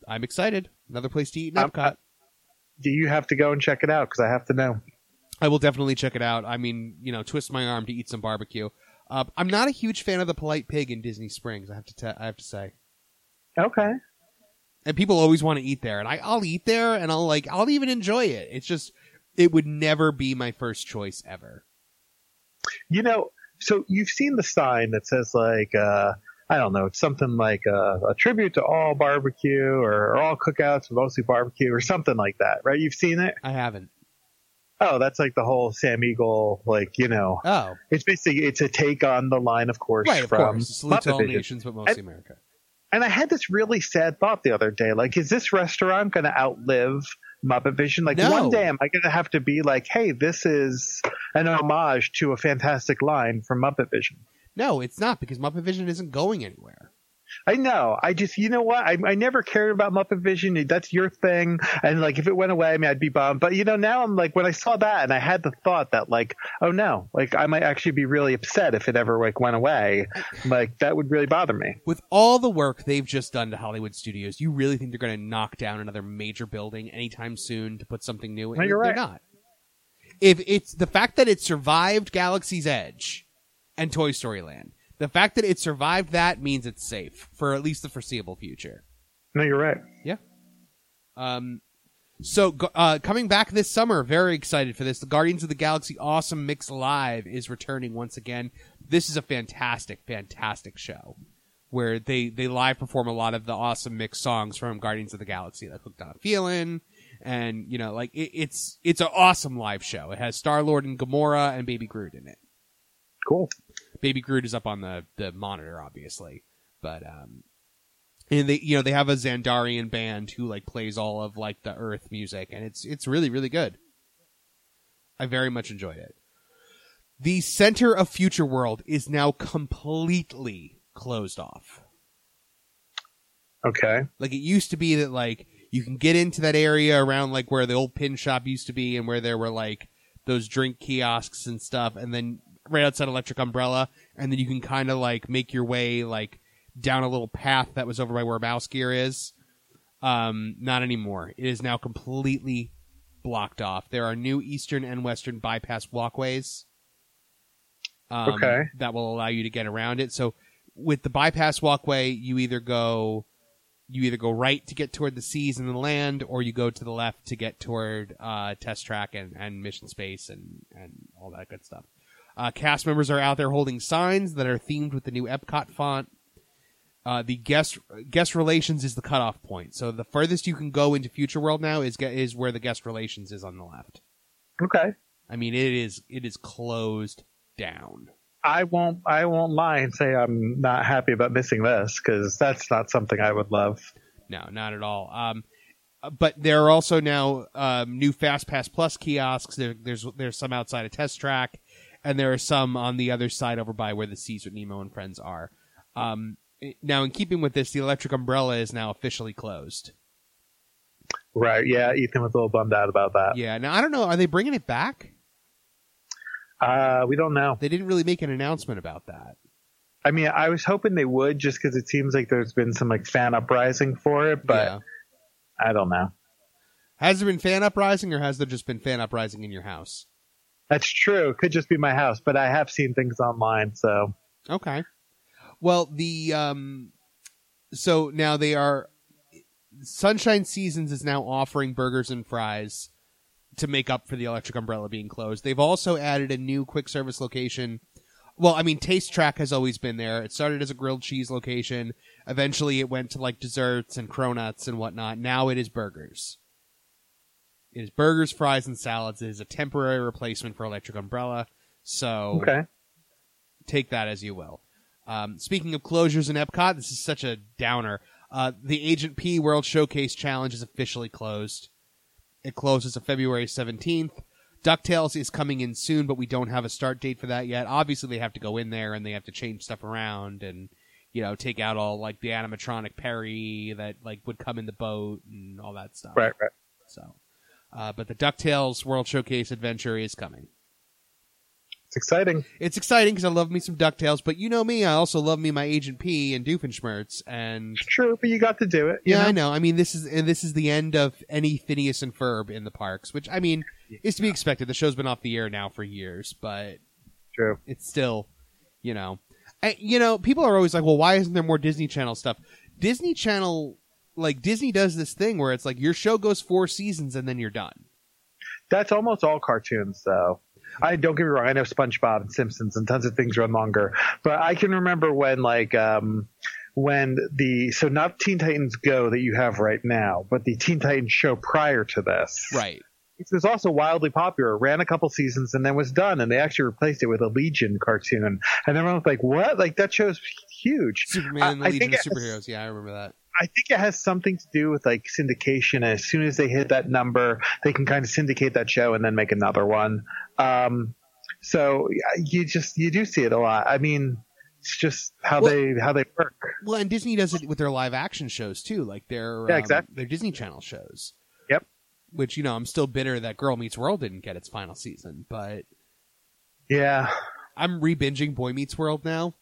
I'm excited. Another place to eat in Epcot. Do you have to go and check it out? Because I have to know. I will definitely check it out. I mean, you know, twist my arm to eat some barbecue. Uh, I'm not a huge fan of the polite pig in Disney Springs. I have to, te- I have to say. Okay. and people always want to eat there and I, i'll eat there and i'll like i'll even enjoy it it's just it would never be my first choice ever You know, so you've seen the sign that says like, uh, I don't know, it's something like a, a tribute to all barbecue or, or all cookouts, mostly barbecue or something like that, right? You've seen it? i haven't Oh, that's like the whole Sam Eagle, like, you know, oh it's basically, it's a take on the line, of course, right of from course salute to all Muppet Vision. nations but mostly america And I had this really sad thought the other day. Like, is this restaurant going to outlive Muppet Vision? Like, No. one day am I going to have to be like, hey, this is an homage to a fantastic line from Muppet Vision? No it's not because muppet vision isn't going anywhere I know. I just, you know what? I, I never cared about Muppet Vision. That's your thing. And like, if it went away, I mean, I'd be bummed. But you know, now I'm like, when I saw that and I had the thought that like, oh no, like I might actually be really upset if it ever like went away. Like that would really bother me. with all the work they've just done to hollywood studios you really think they're going to knock down another major building anytime soon to put something new in No, you're they're right. not if it's the fact that it survived galaxy's edge and toy story land The fact that it survived that means it's safe for at least the foreseeable future. No, you're right. Yeah. Um, so uh, coming back this summer, very excited for this. The Guardians of the Galaxy Awesome Mix Live is returning once again. This is a fantastic, fantastic show where they they live perform a lot of the awesome mix songs from Guardians of the Galaxy, like "Hooked on a Feeling," and you know, like it, it's it's an awesome live show. It has Star Lord and Gamora and Baby Groot in it. Cool. Baby Groot is up on the the monitor, obviously, but um, and they you know they have a Xandarian band who like plays all of like the Earth music, and it's it's really really good. I very much enjoyed it. The center of Future World is now completely closed off. Okay. Like it used to be that like you can get into that area around like where the old pin shop used to be and where there were like those drink kiosks and stuff and then right outside Electric Umbrella and then you can kind of like make your way like down a little path that was over by where Mouse Gear is. Um, not anymore. It is now completely blocked off. There are new eastern and western bypass walkways. Um, Okay. That will allow you to get around it. So with the bypass walkway, you either go you either go right to get toward the seas and the land, or you go to the left to get toward uh, test track and, and mission space and, and all that good stuff. Uh, cast members are out there holding signs that are themed with the new Epcot font. Uh, the guest guest relations is the cutoff point. So the furthest you can go into Future World now is is where the guest relations is on the left. Okay. I mean, it is it is closed down. I won't. I won't lie and say I'm not happy about missing this because that's not something I would love. No, not at all. Um, but there are also now um, new Fast Pass Plus kiosks. There, there's there's some outside of Test Track, and there are some on the other side over by where the Seas with Nemo and Friends are. Um, now, in keeping with this, the Electric Umbrella is now officially closed. Right. Yeah. Ethan was a little bummed out about that. Yeah. Now I don't know. Are they bringing it back? Uh, we don't know. They didn't really make an announcement about that. I mean, I was hoping they would just because it seems like there's been some like fan uprising for it, but yeah. I don't know. Has there been fan uprising, or has there just been fan uprising in your house? That's true. Could just be my house, but I have seen things online, so Okay. Well, the um, so now they are Sunshine Seasons is now offering burgers and fries to make up for the Electric Umbrella being closed. They've also added a new quick service location. Well, I mean, Taste Track has always been there. It started as a grilled cheese location. Eventually, it went to like desserts and cronuts and whatnot. Now it is burgers. It is burgers, fries, and salads. It is a temporary replacement for Electric Umbrella. So okay. take that as you will. Um, speaking of closures in Epcot, this is such a downer. Uh, the Agent P World Showcase Challenge is officially closed. It closes on February 17th. DuckTales is coming in soon, but we don't have a start date for that yet. Obviously, they have to go in there and they have to change stuff around and, you know, take out all, like, the animatronic Perry that, like, would come in the boat and all that stuff. Right. Right. So, uh, but the DuckTales World Showcase Adventure is coming. It's exciting. It's exciting because I love me some Ducktales, but you know me, I also love me my Agent P and Doofenshmirtz, and true, but you got to do it. you yeah, know? I know. I mean, this is and this is the end of any Phineas and Ferb in the parks, which I mean is to be expected. The show's been off the air now for years, but True. it's still, you know, I, you know, people are always like, well, why isn't there more Disney Channel stuff? Disney Channel, like Disney does this thing where it's like your show goes four seasons and then you're done. That's almost all cartoons, though. I don't get me wrong. I know SpongeBob and Simpsons and tons of things run longer, but I can remember when like um when the so not Teen Titans Go that you have right now, but the Teen Titans show prior to this, Right. It was also wildly popular. Ran a couple seasons and then was done, and they actually replaced it with a Legion cartoon, and everyone was like, "What? Like that show's huge." Superman I- and the I Legion of Superheroes. Yeah, I remember that. I think it has something to do with like syndication. As soon as they hit that number, they can kind of syndicate that show and then make another one. Um, so you just you do see it a lot. I mean, it's just how Well- they how they work. Well, and Disney does it with their live action shows too, like their Yeah, um, exactly. their Disney Channel shows. Yep. Which you know, I'm still bitter that Girl Meets World didn't get its final season, but Yeah, I'm re-binging Boy Meets World now.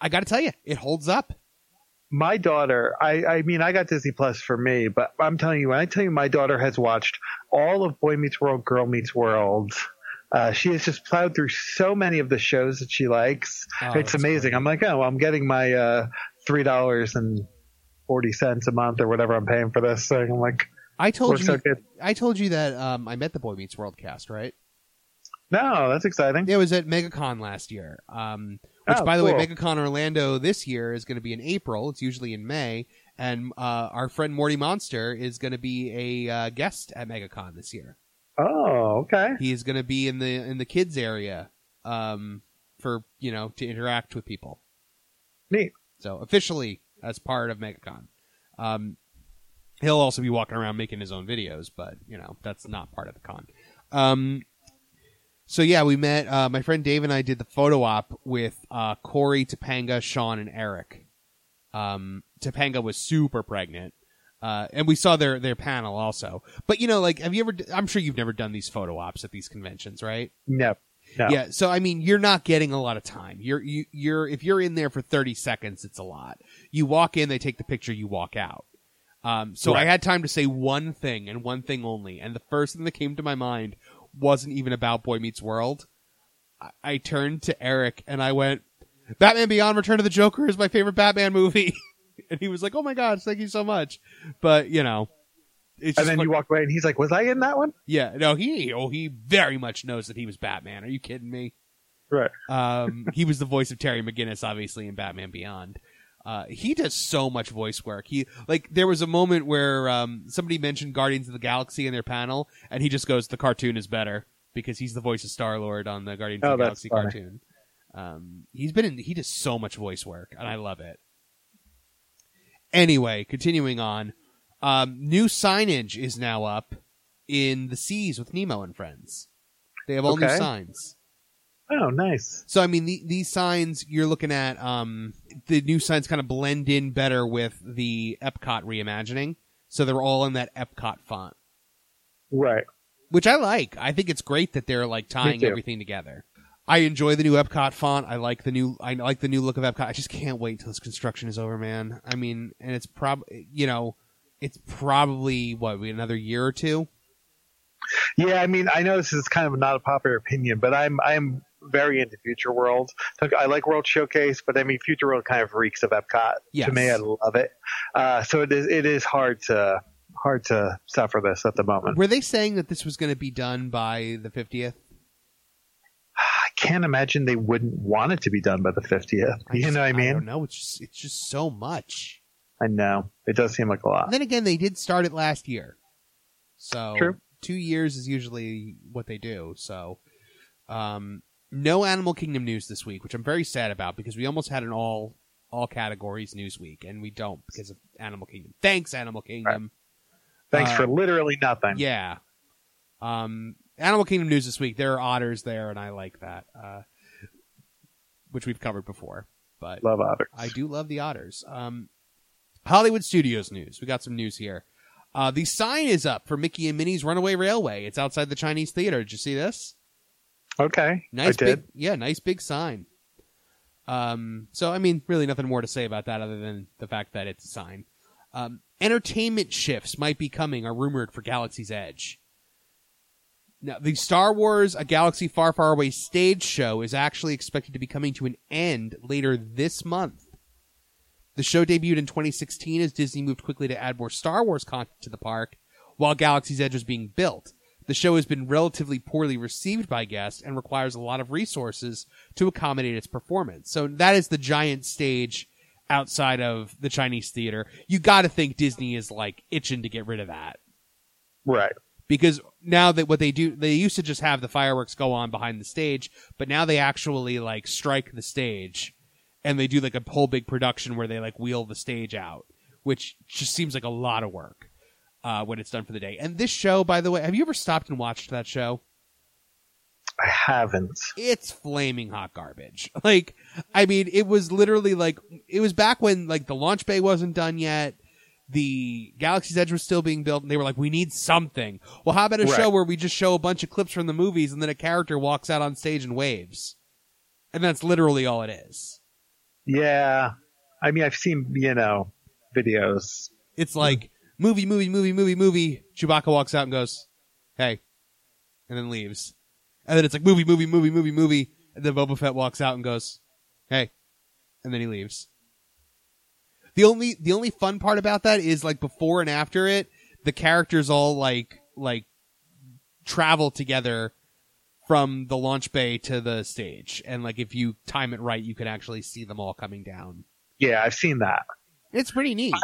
I got to tell you, it holds up. My daughter. I I mean, I got Disney Plus for me, but I'm telling you, when I tell you, my daughter has watched all of Boy Meets World, Girl Meets World. Uh, she has just plowed through so many of the shows that she likes. Oh, it's amazing. great. I'm like, oh, well, I'm getting my uh, three dollars and forty cents a month or whatever I'm paying for this thing. I'm like, I told you. good. I told you that um, I met the Boy Meets World cast, right? No, that's exciting. It was at MegaCon last year. Um, which, Oh, by the way, cool. MegaCon Orlando this year is going to be in April. It's usually in May, and uh, our friend Morty Monster is going to be a uh, guest at MegaCon this year. Oh, okay. He is going to be in the in the kids area um, for you know to interact with people. Neat. So officially as part of MegaCon. Um, he'll also be walking around making his own videos, but you know that's not part of the con. Um, so yeah, we met. Uh, my friend Dave and I did the photo op with uh, Corey, Topanga, Sean, and Eric. Um, Topanga was super pregnant, uh, and we saw their their panel also. But you know, like, have you ever? I'm sure you've never done these photo ops at these conventions, right? No. No. Yeah, so I mean, you're not getting a lot of time. You're you, you're if you're in there for 30 seconds, it's a lot. You walk in, they take the picture, you walk out. Um, so I had time to say one thing and one thing only, and the first thing that came to my mind wasn't even about Boy Meets World. I, I turned to Eric and I went, "Batman Beyond: Return of the Joker is my favorite Batman movie," *laughs* and he was like, "Oh my gosh, thank you so much." But you know, it's And then fun- you walk away, and he's like, "Was I in that one?" yeah, no, he oh he very much knows that he was Batman. Are you kidding me? Right. Um, he was the voice of Terry McGinnis, obviously in Batman Beyond. Uh, he does so much voice work. He like there was a moment where um, somebody mentioned Guardians of the Galaxy in their panel, and he just goes, "The cartoon is better," because he's the voice of Star Lord on the Guardians Oh, of the Galaxy funny. cartoon. Um, he's been in. He does so much voice work, and I love it. Anyway, continuing on, um, new signage is now up in the seas with Nemo and friends. They have all new signs. Oh, nice. So I mean, the, these signs you're looking at, um, the new signs kind of blend in better with the Epcot reimagining. So they're all in that Epcot font, Right. which I like. I think it's great that they're like tying everything together. I enjoy the new Epcot font. I like the new. I like the new look of Epcot. I just can't wait till this construction is over, man. I mean, and it's prob, you know, it's probably what another year or two. Yeah, I mean, I know this is kind of not a popular opinion, but I'm I'm very into Future World. I like World Showcase, but I mean, Future World kind of reeks of Epcot. Yes. To me, I love it. Uh, so it is it is hard to hard to suffer this at the moment. Were they saying that this was going to be done by the fiftieth? I can't imagine they wouldn't want it to be done by the 50th. You know what I I mean? don't know. It's just it's just so much. I know. It does seem like a lot. And then again, they did start it last year, so True. two years is usually what they do. So, um, no Animal Kingdom news this week, which I'm very sad about because we almost had an all all categories news week, and we don't because of Animal Kingdom. Thanks, Animal Kingdom. Thanks Uh, for literally nothing. Yeah. Um, Animal Kingdom news this week. There are otters there, and I like that, uh, which we've covered before. But Love otters. I do love the otters. Um, Hollywood Studios news. We got some news here. Uh, the sign is up for Mickey and Minnie's Runaway Railway. It's outside the Chinese Theater. Did you see this? Okay. Nice I did. big, yeah, nice big sign. Um, so I mean, really nothing more to say about that other than the fact that it's a sign. Um, entertainment shifts might be coming, are rumored for Galaxy's Edge. Now, the Star Wars A Galaxy Far, Far Away stage show is actually expected to be coming to an end later this month. The show debuted in 2016 as Disney moved quickly to add more Star Wars content to the park while Galaxy's Edge was being built. The show has been relatively poorly received by guests and requires a lot of resources to accommodate its performance. So that is the giant stage outside of the Chinese theater. You got to think Disney is like itching to get rid of that Right. because now that what they do, they used to just have the fireworks go on behind the stage, but now they actually like strike the stage and they do like a whole big production where they like wheel the stage out, which just seems like a lot of work uh, when it's done for the day. And this show, by the way, have you ever stopped and watched that show? I haven't. It's flaming hot garbage. *laughs* Like, I mean, it was literally like it was back when like the launch bay wasn't done yet. The Galaxy's Edge was still being built, and they were like, "We need something." Well, how about a Right. show where we just show a bunch of clips from the movies, and then a character walks out on stage and waves, and that's literally all it is. Yeah. I mean, I've seen, you know, videos. It's like movie, movie, movie, movie, movie. Chewbacca walks out and goes, "Hey," and then leaves. and then it's like movie, movie, movie, movie, movie, and then Boba Fett walks out and goes, "Hey," and then he leaves. The only the only fun part about that is like before and after it, the characters all like like travel together from the launch bay to the stage, and like if you time it right, you can actually see them all coming down. Yeah, I've seen that. It's pretty neat. Uh,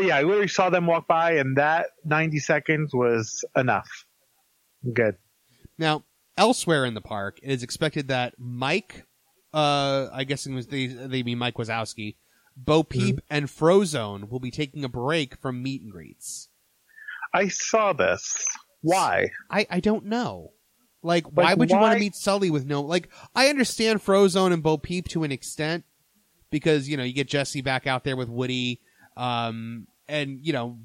Yeah, I literally saw them walk by, and that 90 seconds was enough. Good. Now, elsewhere in the park, it is expected that Mike, uh, I guess it was they, they mean Mike Wazowski, Bo Peep, and Frozone will be taking a break from meet and greets. I saw this. Why? I, I don't know. Like, why would you want to meet Sully with no, like, I understand Frozone and Bo Peep to an extent because, you know, you get Jesse back out there with Woody, um, and, you know,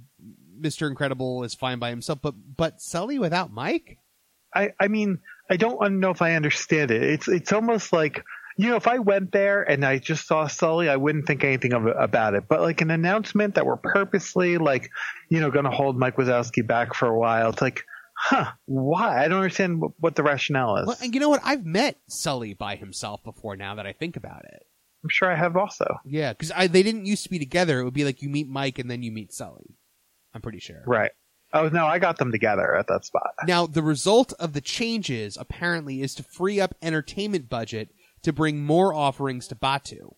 Mr. Incredible is fine by himself, but, but Sully without Mike? I, I mean, I don't know if I understand it. It's it's almost like you know, if I went there and I just saw Sully, I wouldn't think anything of about it. But like an announcement that we're purposely like, you know, going to hold Mike Wazowski back for a while. It's like, huh? Why? I don't understand what, what the rationale is. Well, and you know what? I've met Sully by himself before now that I think about it. I'm sure I have also. Yeah, because they didn't used to be together. It would be like you meet Mike and then you meet Sully. I'm pretty sure. Right. Oh no, I got them together at that spot. Now, the result of the changes apparently is to free up entertainment budget to bring more offerings to Batuu.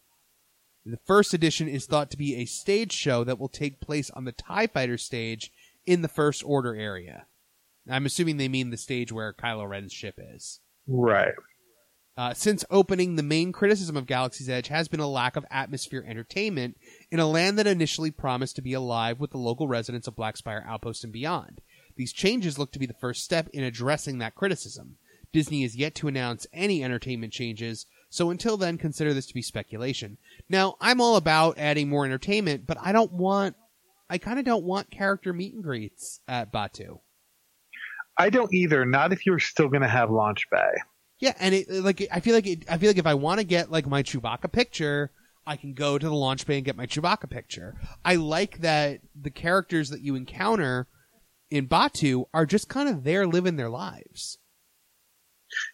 The first edition is thought to be a stage show that will take place on the TIE Fighter stage in the First Order area. I'm assuming they mean the stage where Kylo Ren's ship is. Right. Uh, since opening, the main criticism of Galaxy's Edge has been a lack of atmosphere entertainment in a land that initially promised to be alive with the local residents of Black Spire Outpost and beyond. These changes look to be the first step in addressing that criticism. Disney is yet to announce any entertainment changes, so until then, consider this to be speculation. Now, I'm all about adding more entertainment, but I don't want, I kind of don't want character meet and greets at Batuu. I don't either. Not if you're still going to have Launch Bay. Yeah, and it like I feel like it, I feel like if I want to get like my Chewbacca picture, I can go to the launch bay and get my Chewbacca picture. I like that the characters that you encounter in Batuu are just kind of there living their lives.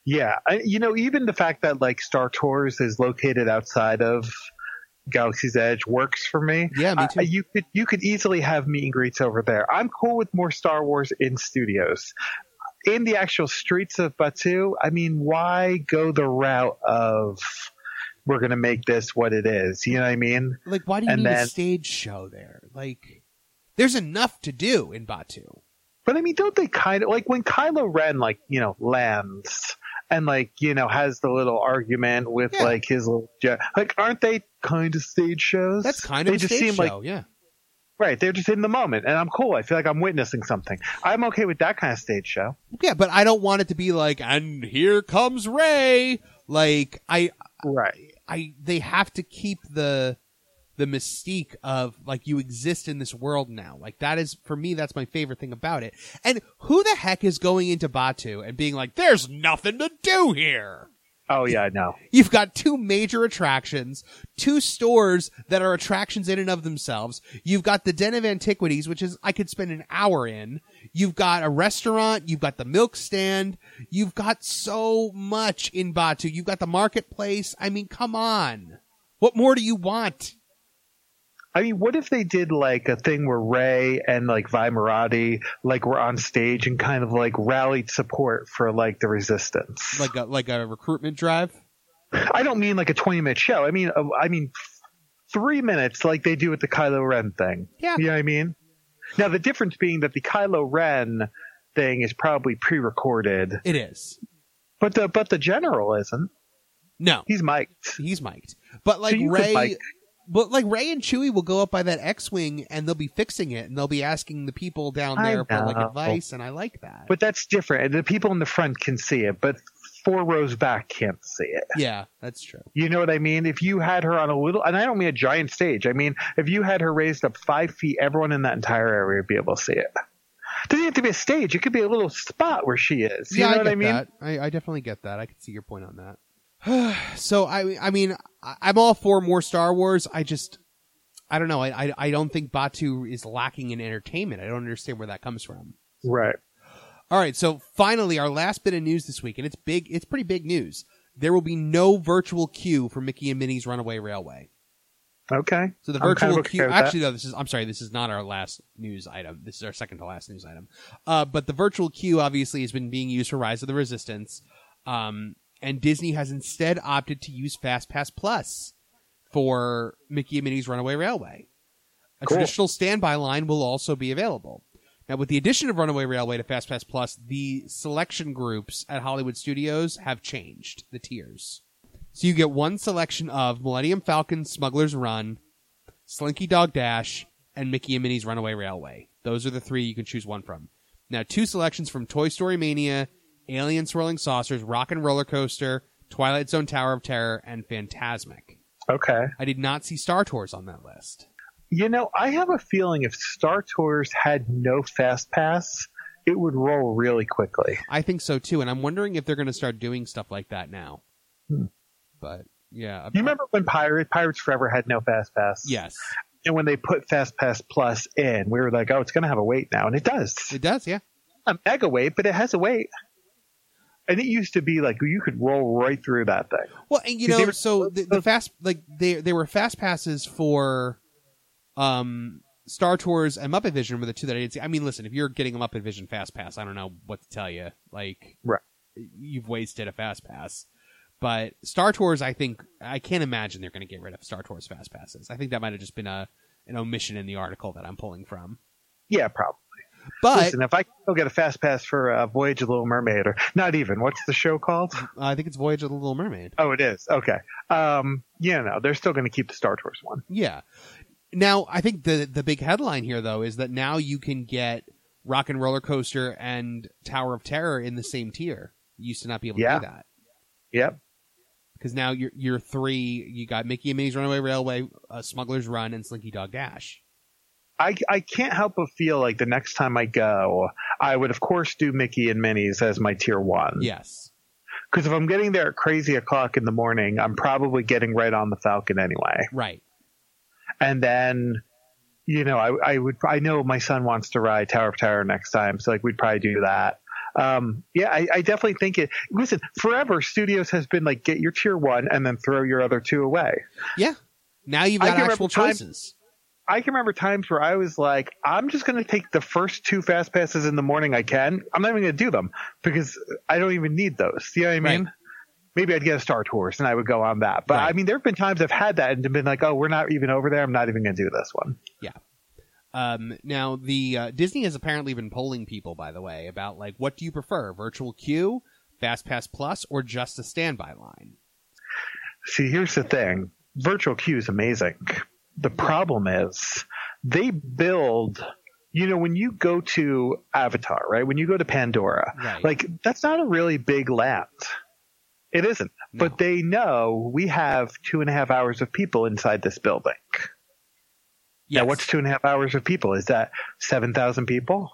Yeah, I, you know, even the fact that like Star Tours is located outside of Galaxy's Edge works for me. Yeah, me too. You could you could easily have meet and greets over there. I'm cool with more Star Wars in studios. In the actual streets of Batuu, I mean, why go the route of we're going to make this what it is? You know what I mean? Like, why do you And need a stage show there? Like, there's enough to do in Batuu. But I mean, don't they kind of like when Kylo Ren like you know lands and like you know has the little argument with Yeah. like his little jet? Like, aren't they kind of stage shows? That's kind of they just stage seem show, like yeah. Right. They're just in the moment, and I'm cool. I feel like I'm witnessing something. I'm okay with that kind of stage show. Yeah, but I don't want it to be like, and here comes Rey. Like, I, Right. I they have to keep the the mystique of like you exist in this world now. Like that is for me that's my favorite thing about it. And who the heck is going into Batuu and being like there's nothing to do here? Oh yeah, I know. You've got two major attractions, two stores that are attractions in and of themselves. You've got the Den of Antiquities, which is I could spend an hour in. You've got a restaurant. You've got the milk stand. You've got so much in Batuu. You've got the marketplace. I mean, come on. What more do you want? I mean, what if they did like a thing where Rey and like Vi Moradi like were on stage and kind of like rallied support for like the resistance? Like a like a recruitment drive? I don't mean like a 20 minute show. I mean, uh, I mean three minutes like they do with the Kylo Ren thing. Yeah. You know what I mean? Now the difference being that the Kylo Ren thing is probably pre-recorded, It is. but the but the general isn't. No, He's mic'd. he's mic'd. But like So Rey, mic- but like Rey and Chewie will go up by that X-wing and they'll be fixing it and they'll be asking the people down there for like advice, and I like that. But that's different. The people in the front can see it, but four rows back can't see it. yeah, that's true. You know what I mean? If you had her on a little, and I don't mean a giant stage. I mean, if you had her raised up five feet, everyone in that entire area would be able to see it. Doesn't have to be a stage. It could be a little spot where she is. You yeah, know I what I mean? that. I, I definitely get that. I can see your point on that. *sighs* so I, I mean, I'm all for more Star Wars. I just, I don't know. I, I, I don't think Batuu is lacking in entertainment. I don't understand where that comes from. Right. All right, so finally, our last bit of news this week, and it's big. It's pretty big news. There will be no virtual queue for Mickey and Minnie's Runaway Railway. Okay. So the virtual kind of okay queue. with that. Actually, no. This is. I'm sorry. This is not our last news item. This is our second to last news item. Uh, but the virtual queue obviously has been being used for Rise of the Resistance, um, and Disney has instead opted to use FastPass Plus for Mickey and Minnie's Runaway Railway. A Cool. traditional standby line will also be available. Now, with the addition of Runaway Railway to FastPass Plus, the selection groups at Hollywood Studios have changed the tiers. So you get one selection of Millennium Falcon, Smuggler's Run, Slinky Dog Dash, and Mickey and Minnie's Runaway Railway. Those are the three you can choose one from. Now, two selections from Toy Story Mania, Alien Swirling Saucers, Rock and Roller Coaster, Twilight Zone Tower of Terror, and Fantasmic. Okay. I did not see Star Tours on that list. You know, I have a feeling if Star Tours had no fast pass, it would roll really quickly. I think so too, and I'm wondering if they're going to start doing stuff like that now. Hmm. But yeah, You remember when Pirate Pirates Forever had no fast pass? Yes, And when they put Fast Pass Plus in, we were like, oh, it's going to have a wait now, and it does. it does. Yeah, a mega wait, but it has a wait. And it used to be like you could roll right through that thing. Well, and you know, were- so the, the fast like they they were fast passes for um Star Tours and Muppet Vision were the two that I didn't see. I mean, listen, if you're getting a Muppet Vision fast pass, I don't know what to tell you. Like, Right. you've wasted a fast pass. But Star Tours, I think I can't imagine they're going to get rid of Star Tours fast passes. I think that might have just been a an omission in the article that I'm pulling from. Yeah, probably. But Listen, if I can still get a fast pass for uh, Voyage of the Little Mermaid, or not even, what's the show called? I think it's Voyage of the Little Mermaid. Oh, it is. Okay. Um, yeah, no, they're still going to keep the Star Tours one. Yeah. Now, I think the the big headline here though is that now you can get Rock and Roller Coaster and Tower of Terror in the same tier. You used to not be able Yeah. to do that Yep. because now you're you're three. You got Mickey and Minnie's Runaway Railway, uh, Smuggler's Run, and Slinky Dog Dash. I, I can't help but feel like the next time I go, I would of course do Mickey and Minnie's as my tier one. Yes. Because if I'm getting there at crazy o'clock in the morning, I'm probably getting right on the Falcon anyway. Right. and then you know I, I would I know my son wants to ride Tower of Terror next time, so like we'd probably do that. Um, yeah, I, I definitely think it. Listen, forever Studios has been like get your tier one and then throw your other two away. Yeah. Now you've got actual remember time- choices. I can remember times where I was like, I'm just going to take the first two fast passes in the morning I can. I'm not even going to do them because I don't even need those. You know what I mean? Right. Maybe I'd get a Star Tours and I would go on that. But Right. I mean, there have been times I've had that and been like, oh, we're not even over there. I'm not even going to do this one. Yeah. Um, now the uh, Disney has apparently been polling people, by the way, about like what do you prefer, virtual queue, Fast Pass Plus, or just a standby line? See, here's the thing. Virtual queue is amazing. The problem is they build, you know, when you go to Avatar, right? When you go to Pandora, Right. like that's not a really big land. It isn't. No. But they know we have two and a half hours of people inside this building. yeah what's two and a half hours of people? Is that 7,000 people?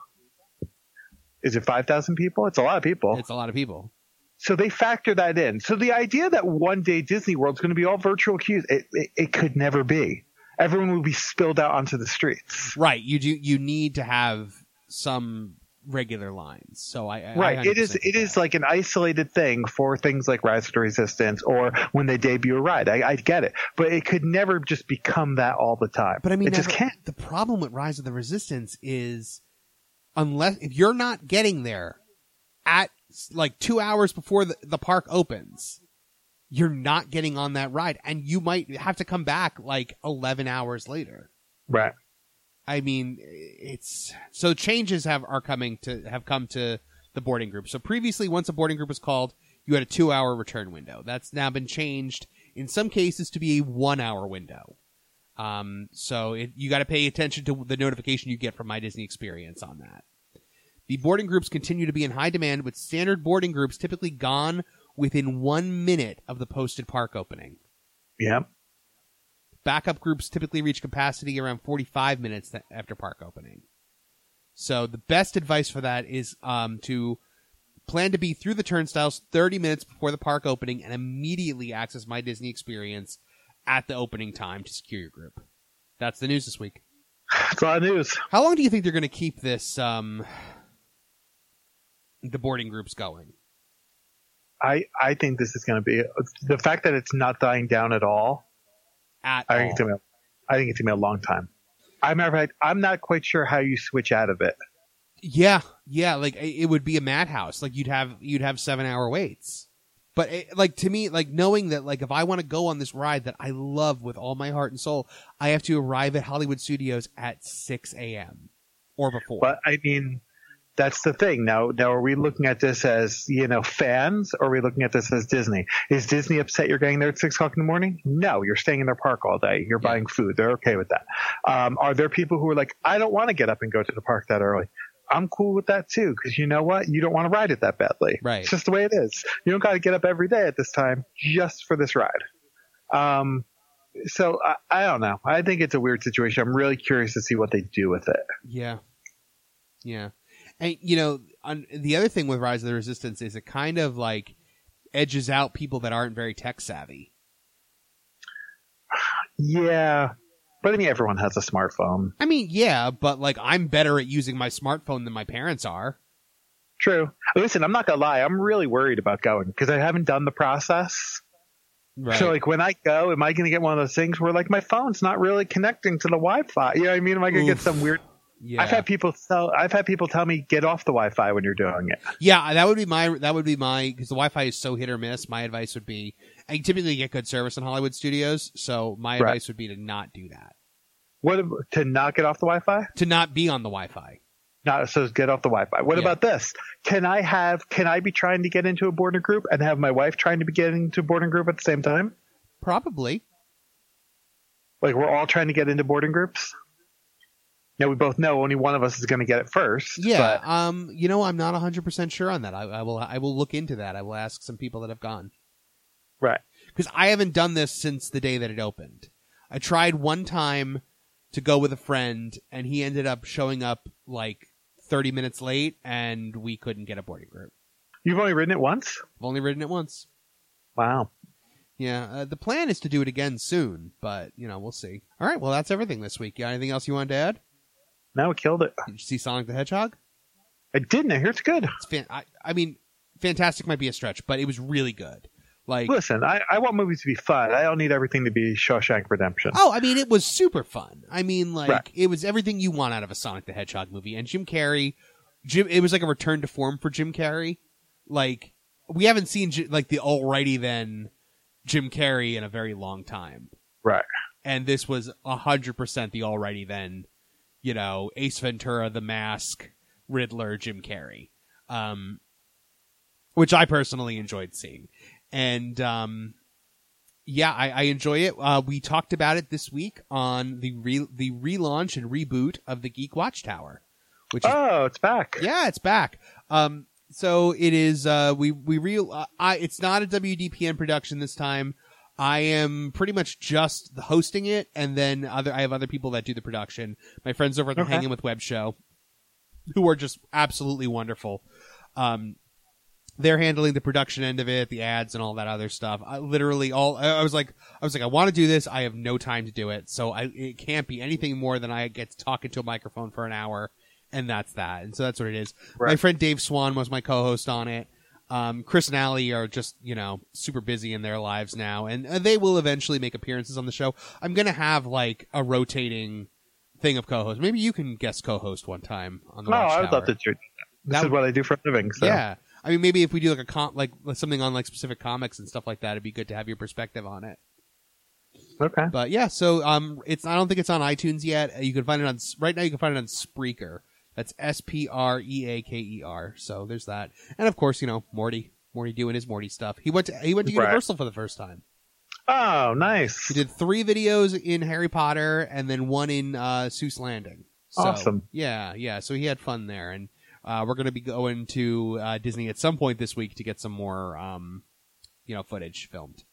Is it 5,000 people? It's a lot of people. It's a lot of people. So they factor that in. So the idea that one day Disney World's going to be all virtual queues, it, it, it could never be. Everyone will be spilled out onto the streets. Right. You do. You need to have some regular lines. So I. I Right. It is. 100% It get is that. like an isolated thing for things like Rise of the Resistance or when they debut a ride. I, I get it, but it could never just become that all the time. But I mean, it just can't. The problem with Rise of the Resistance is, unless if you're not getting there at like two hours before the, the park opens, you're not getting on that ride, and you might have to come back like eleven hours later. Right. I mean, it's so changes have are coming to have come to the boarding group. So previously, once a boarding group was called, you had a two hour return window. That's now been changed in some cases to be a one hour window. Um, so it, you got to pay attention to the notification you get from My Disney Experience on that. The boarding groups continue to be in high demand, with standard boarding groups typically gone within one minute of the posted park opening. Yeah. Backup groups typically reach capacity around 45 minutes after park opening. So the best advice for that is um, to plan to be through the turnstiles 30 minutes before the park opening and immediately access My Disney Experience at the opening time to secure your group. That's the news this week. *sighs* It's a lot of news. How long do you think they're going to keep this um, the boarding groups going. I I think this is going to be the fact that it's not dying down at all. At I think all. it's gonna. I think it's gonna be a long time. I matter of fact, I'm not quite sure how you switch out of it. Yeah, yeah, like it it would be a madhouse. Like you'd have you'd have seven hour waits. But it, like to me, like knowing that like if I want to go on this ride that I love with all my heart and soul, I have to arrive at Hollywood Studios at six a.m. or before. But I mean, that's the thing. Now, now are we looking at this as you know fans, or are we looking at this as Disney? Is Disney upset you're getting there at six o'clock in the morning? No, you're staying in their park all day. You're buying food. They're okay with that. Um, are there people who are like, I don't want to get up and go to the park that early? I'm cool with that too, because you know what? You don't want to ride it that badly. Right. It's just the way it is. You don't got to get up every day at this time just for this ride. Um, so I, I don't know. I think it's a weird situation. I'm really curious to see what they do with it. Yeah. Yeah. And, you know, on, the other thing with Rise of the Resistance is it kind of like edges out people that aren't very tech savvy. Yeah. But I mean, everyone has a smartphone. I mean, yeah, but like I'm better at using my smartphone than my parents are. True. Listen, I'm not gonna lie. I'm really worried about going because I haven't done the process. Right. So like when I go, am I gonna get one of those things where like my phone's not really connecting to the Wi-Fi? You know what I mean? Am I gonna get some weird? Yeah. I've had people tell. I've had people tell me get off the Wi-Fi when you're doing it. yeah, that would be my that would be my because the Wi-Fi is so hit or miss. My advice would be, I typically get good service in Hollywood studios, so my Right. advice would be to not do that. What to not get off the Wi-Fi? To not be on the Wi-Fi. Not so get off the Wi-Fi. What Yeah. about this? Can I have? Can I be trying to get into a boarding group and have my wife trying to be getting into a boarding group at the same time? Probably. Like we're all trying to get into boarding groups. Now we both know only one of us is going to get it first. Yeah. but- Um. You know, I'm not 100 percent sure on that. I, I will. I will look into that. I will ask some people that have gone right. because I haven't done this since the day that it opened. I tried one time to go with a friend, and he ended up showing up like 30 minutes late, and we couldn't get a boarding group. You've only ridden it once. I've only ridden it once. Wow. Yeah, uh, the plan is to do it again soon, but you know we'll see. All right, well that's everything this week. You got anything else you wanted to add? Now we killed it. Did you see Sonic the Hedgehog? I didn't. I hear it's good. It's fan- I, I mean, fantastic might be a stretch, but it was really good. Like, Listen, I, I want movies to be fun. I don't need everything to be Shawshank Redemption. oh, I mean, it was super fun. I mean, like Right. it was everything you want out of a Sonic the Hedgehog movie. And Jim Carrey, Jim, it was like a return to form for Jim Carrey. Like we haven't seen like the alrighty then Jim Carrey in a very long time. Right. and this was a hundred percent the alrighty then, you know, Ace Ventura, The Mask, Riddler, Jim Carrey, um, which I personally enjoyed seeing, and um, yeah, I, I enjoy it. Uh, we talked about it this week on the re- the relaunch and reboot of the Geek Watchtower, which is Oh, it's back. yeah, it's back. Um, so it is. Uh, we we real. Uh, I it's not a WDPN production this time. I am pretty much just hosting it, and then other. I have other people that do the production. My friends over at the Okay. Hanging with Web show, who are just absolutely wonderful. Um, they're handling the production end of it, the ads, and all that other stuff. I literally all. I was like, I was like, I want to do this. I have no time to do it, so I it can't be anything more than I get talking to a microphone for an hour and that's that. And so that's what it is. My friend Dave Swan was my co-host on it. Um, Chris and Allie are just, you know, super busy in their lives now, and uh, they will eventually make appearances on the show. I'm gonna have like a rotating thing of co-hosts. Maybe you can guest co-host one time on the show. No, I would love to do that. This That is what I do for a living. So. Yeah, I mean, maybe if we do like a com- like something on like specific comics and stuff like that, it'd be good to have your perspective on it. Okay. But yeah, so um, it's I don't think it's on iTunes yet. You can find it on right now. You can find it on Spreaker. That's S P R E A K E R. So there's that, and of course, you know Morty, Morty doing his Morty stuff. He went to he went to Right. Universal for the first time. Oh, nice. He did three videos in Harry Potter and then one in uh, Seuss Landing. So, Awesome. Yeah, yeah. So he had fun there, and uh, we're going to be going to uh, Disney at some point this week to get some more, um, you know, footage filmed.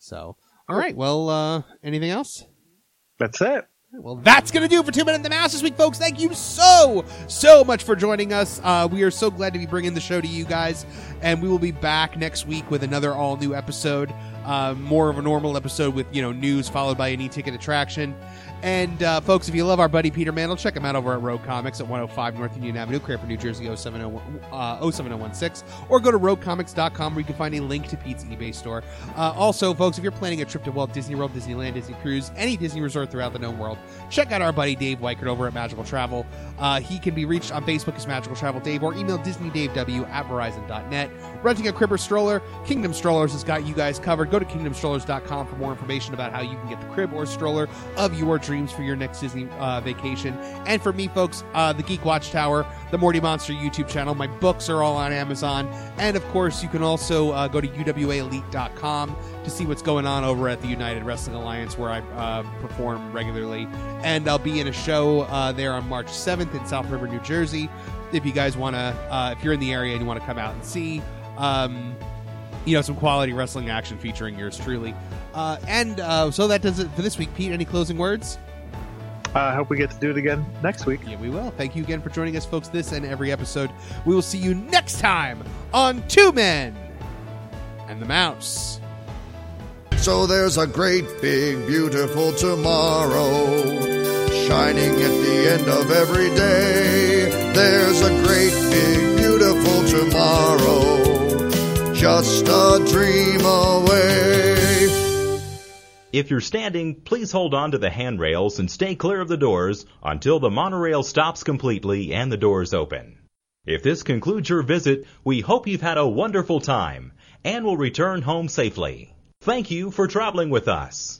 So, all right. Well, uh, anything else? That's it. Well, that's going to do it for Two Men and the Mouse this week, folks. Thank you so, so much for joining us. Uh, we are so glad to be bringing the show to you guys, and we will be back next week with another all new episode. Uh, more of a normal episode with you know news followed by an e-ticket attraction. And uh, folks, if you love our buddy Peter Mantle, check him out over at Rogue Comics at 105 North Union Avenue, Cranford, New Jersey 070, uh, 07016, or go to roguecomics.com where you can find a link to Pete's eBay store. Uh, also, folks, if you're planning a trip to Walt Disney World, Disneyland, Disney Cruise, any Disney resort throughout the known world, check out our buddy Dave Weichert over at Magical Travel. Uh, he can be reached on Facebook as Magical Travel Dave or email DisneyDaveW at Verizon.net. Renting a crib or stroller, Kingdom Strollers has got you guys covered. Go to KingdomStrollers.com for more information about how you can get the crib or stroller of your dreams for your next Disney uh, vacation. And for me, folks, uh, the Geek Watchtower, the Morty Monster YouTube channel. My books are all on Amazon. And of course, you can also uh, go to UWAElite.com to see what's going on over at the United Wrestling Alliance, where I uh, perform regularly. And I'll be in a show uh, there on March 7th in South River, New Jersey. If you guys want to, uh, if you're in the area and you want to come out and see, um, you know, some quality wrestling action featuring yours truly. Uh, and uh, so that does it for this week. Pete, any closing words? I hope we get to do it again next week. Yeah, we will. Thank you again for joining us, folks, this and every episode. We will see you next time on Two Men and the Mouse. So there's a great, big, beautiful tomorrow shining at the end of every day. There's a great, big, beautiful tomorrow just a dream away. If you're standing, please hold on to the handrails and stay clear of the doors until the monorail stops completely and the doors open. If this concludes your visit, we hope you've had a wonderful time and will return home safely. Thank you for traveling with us.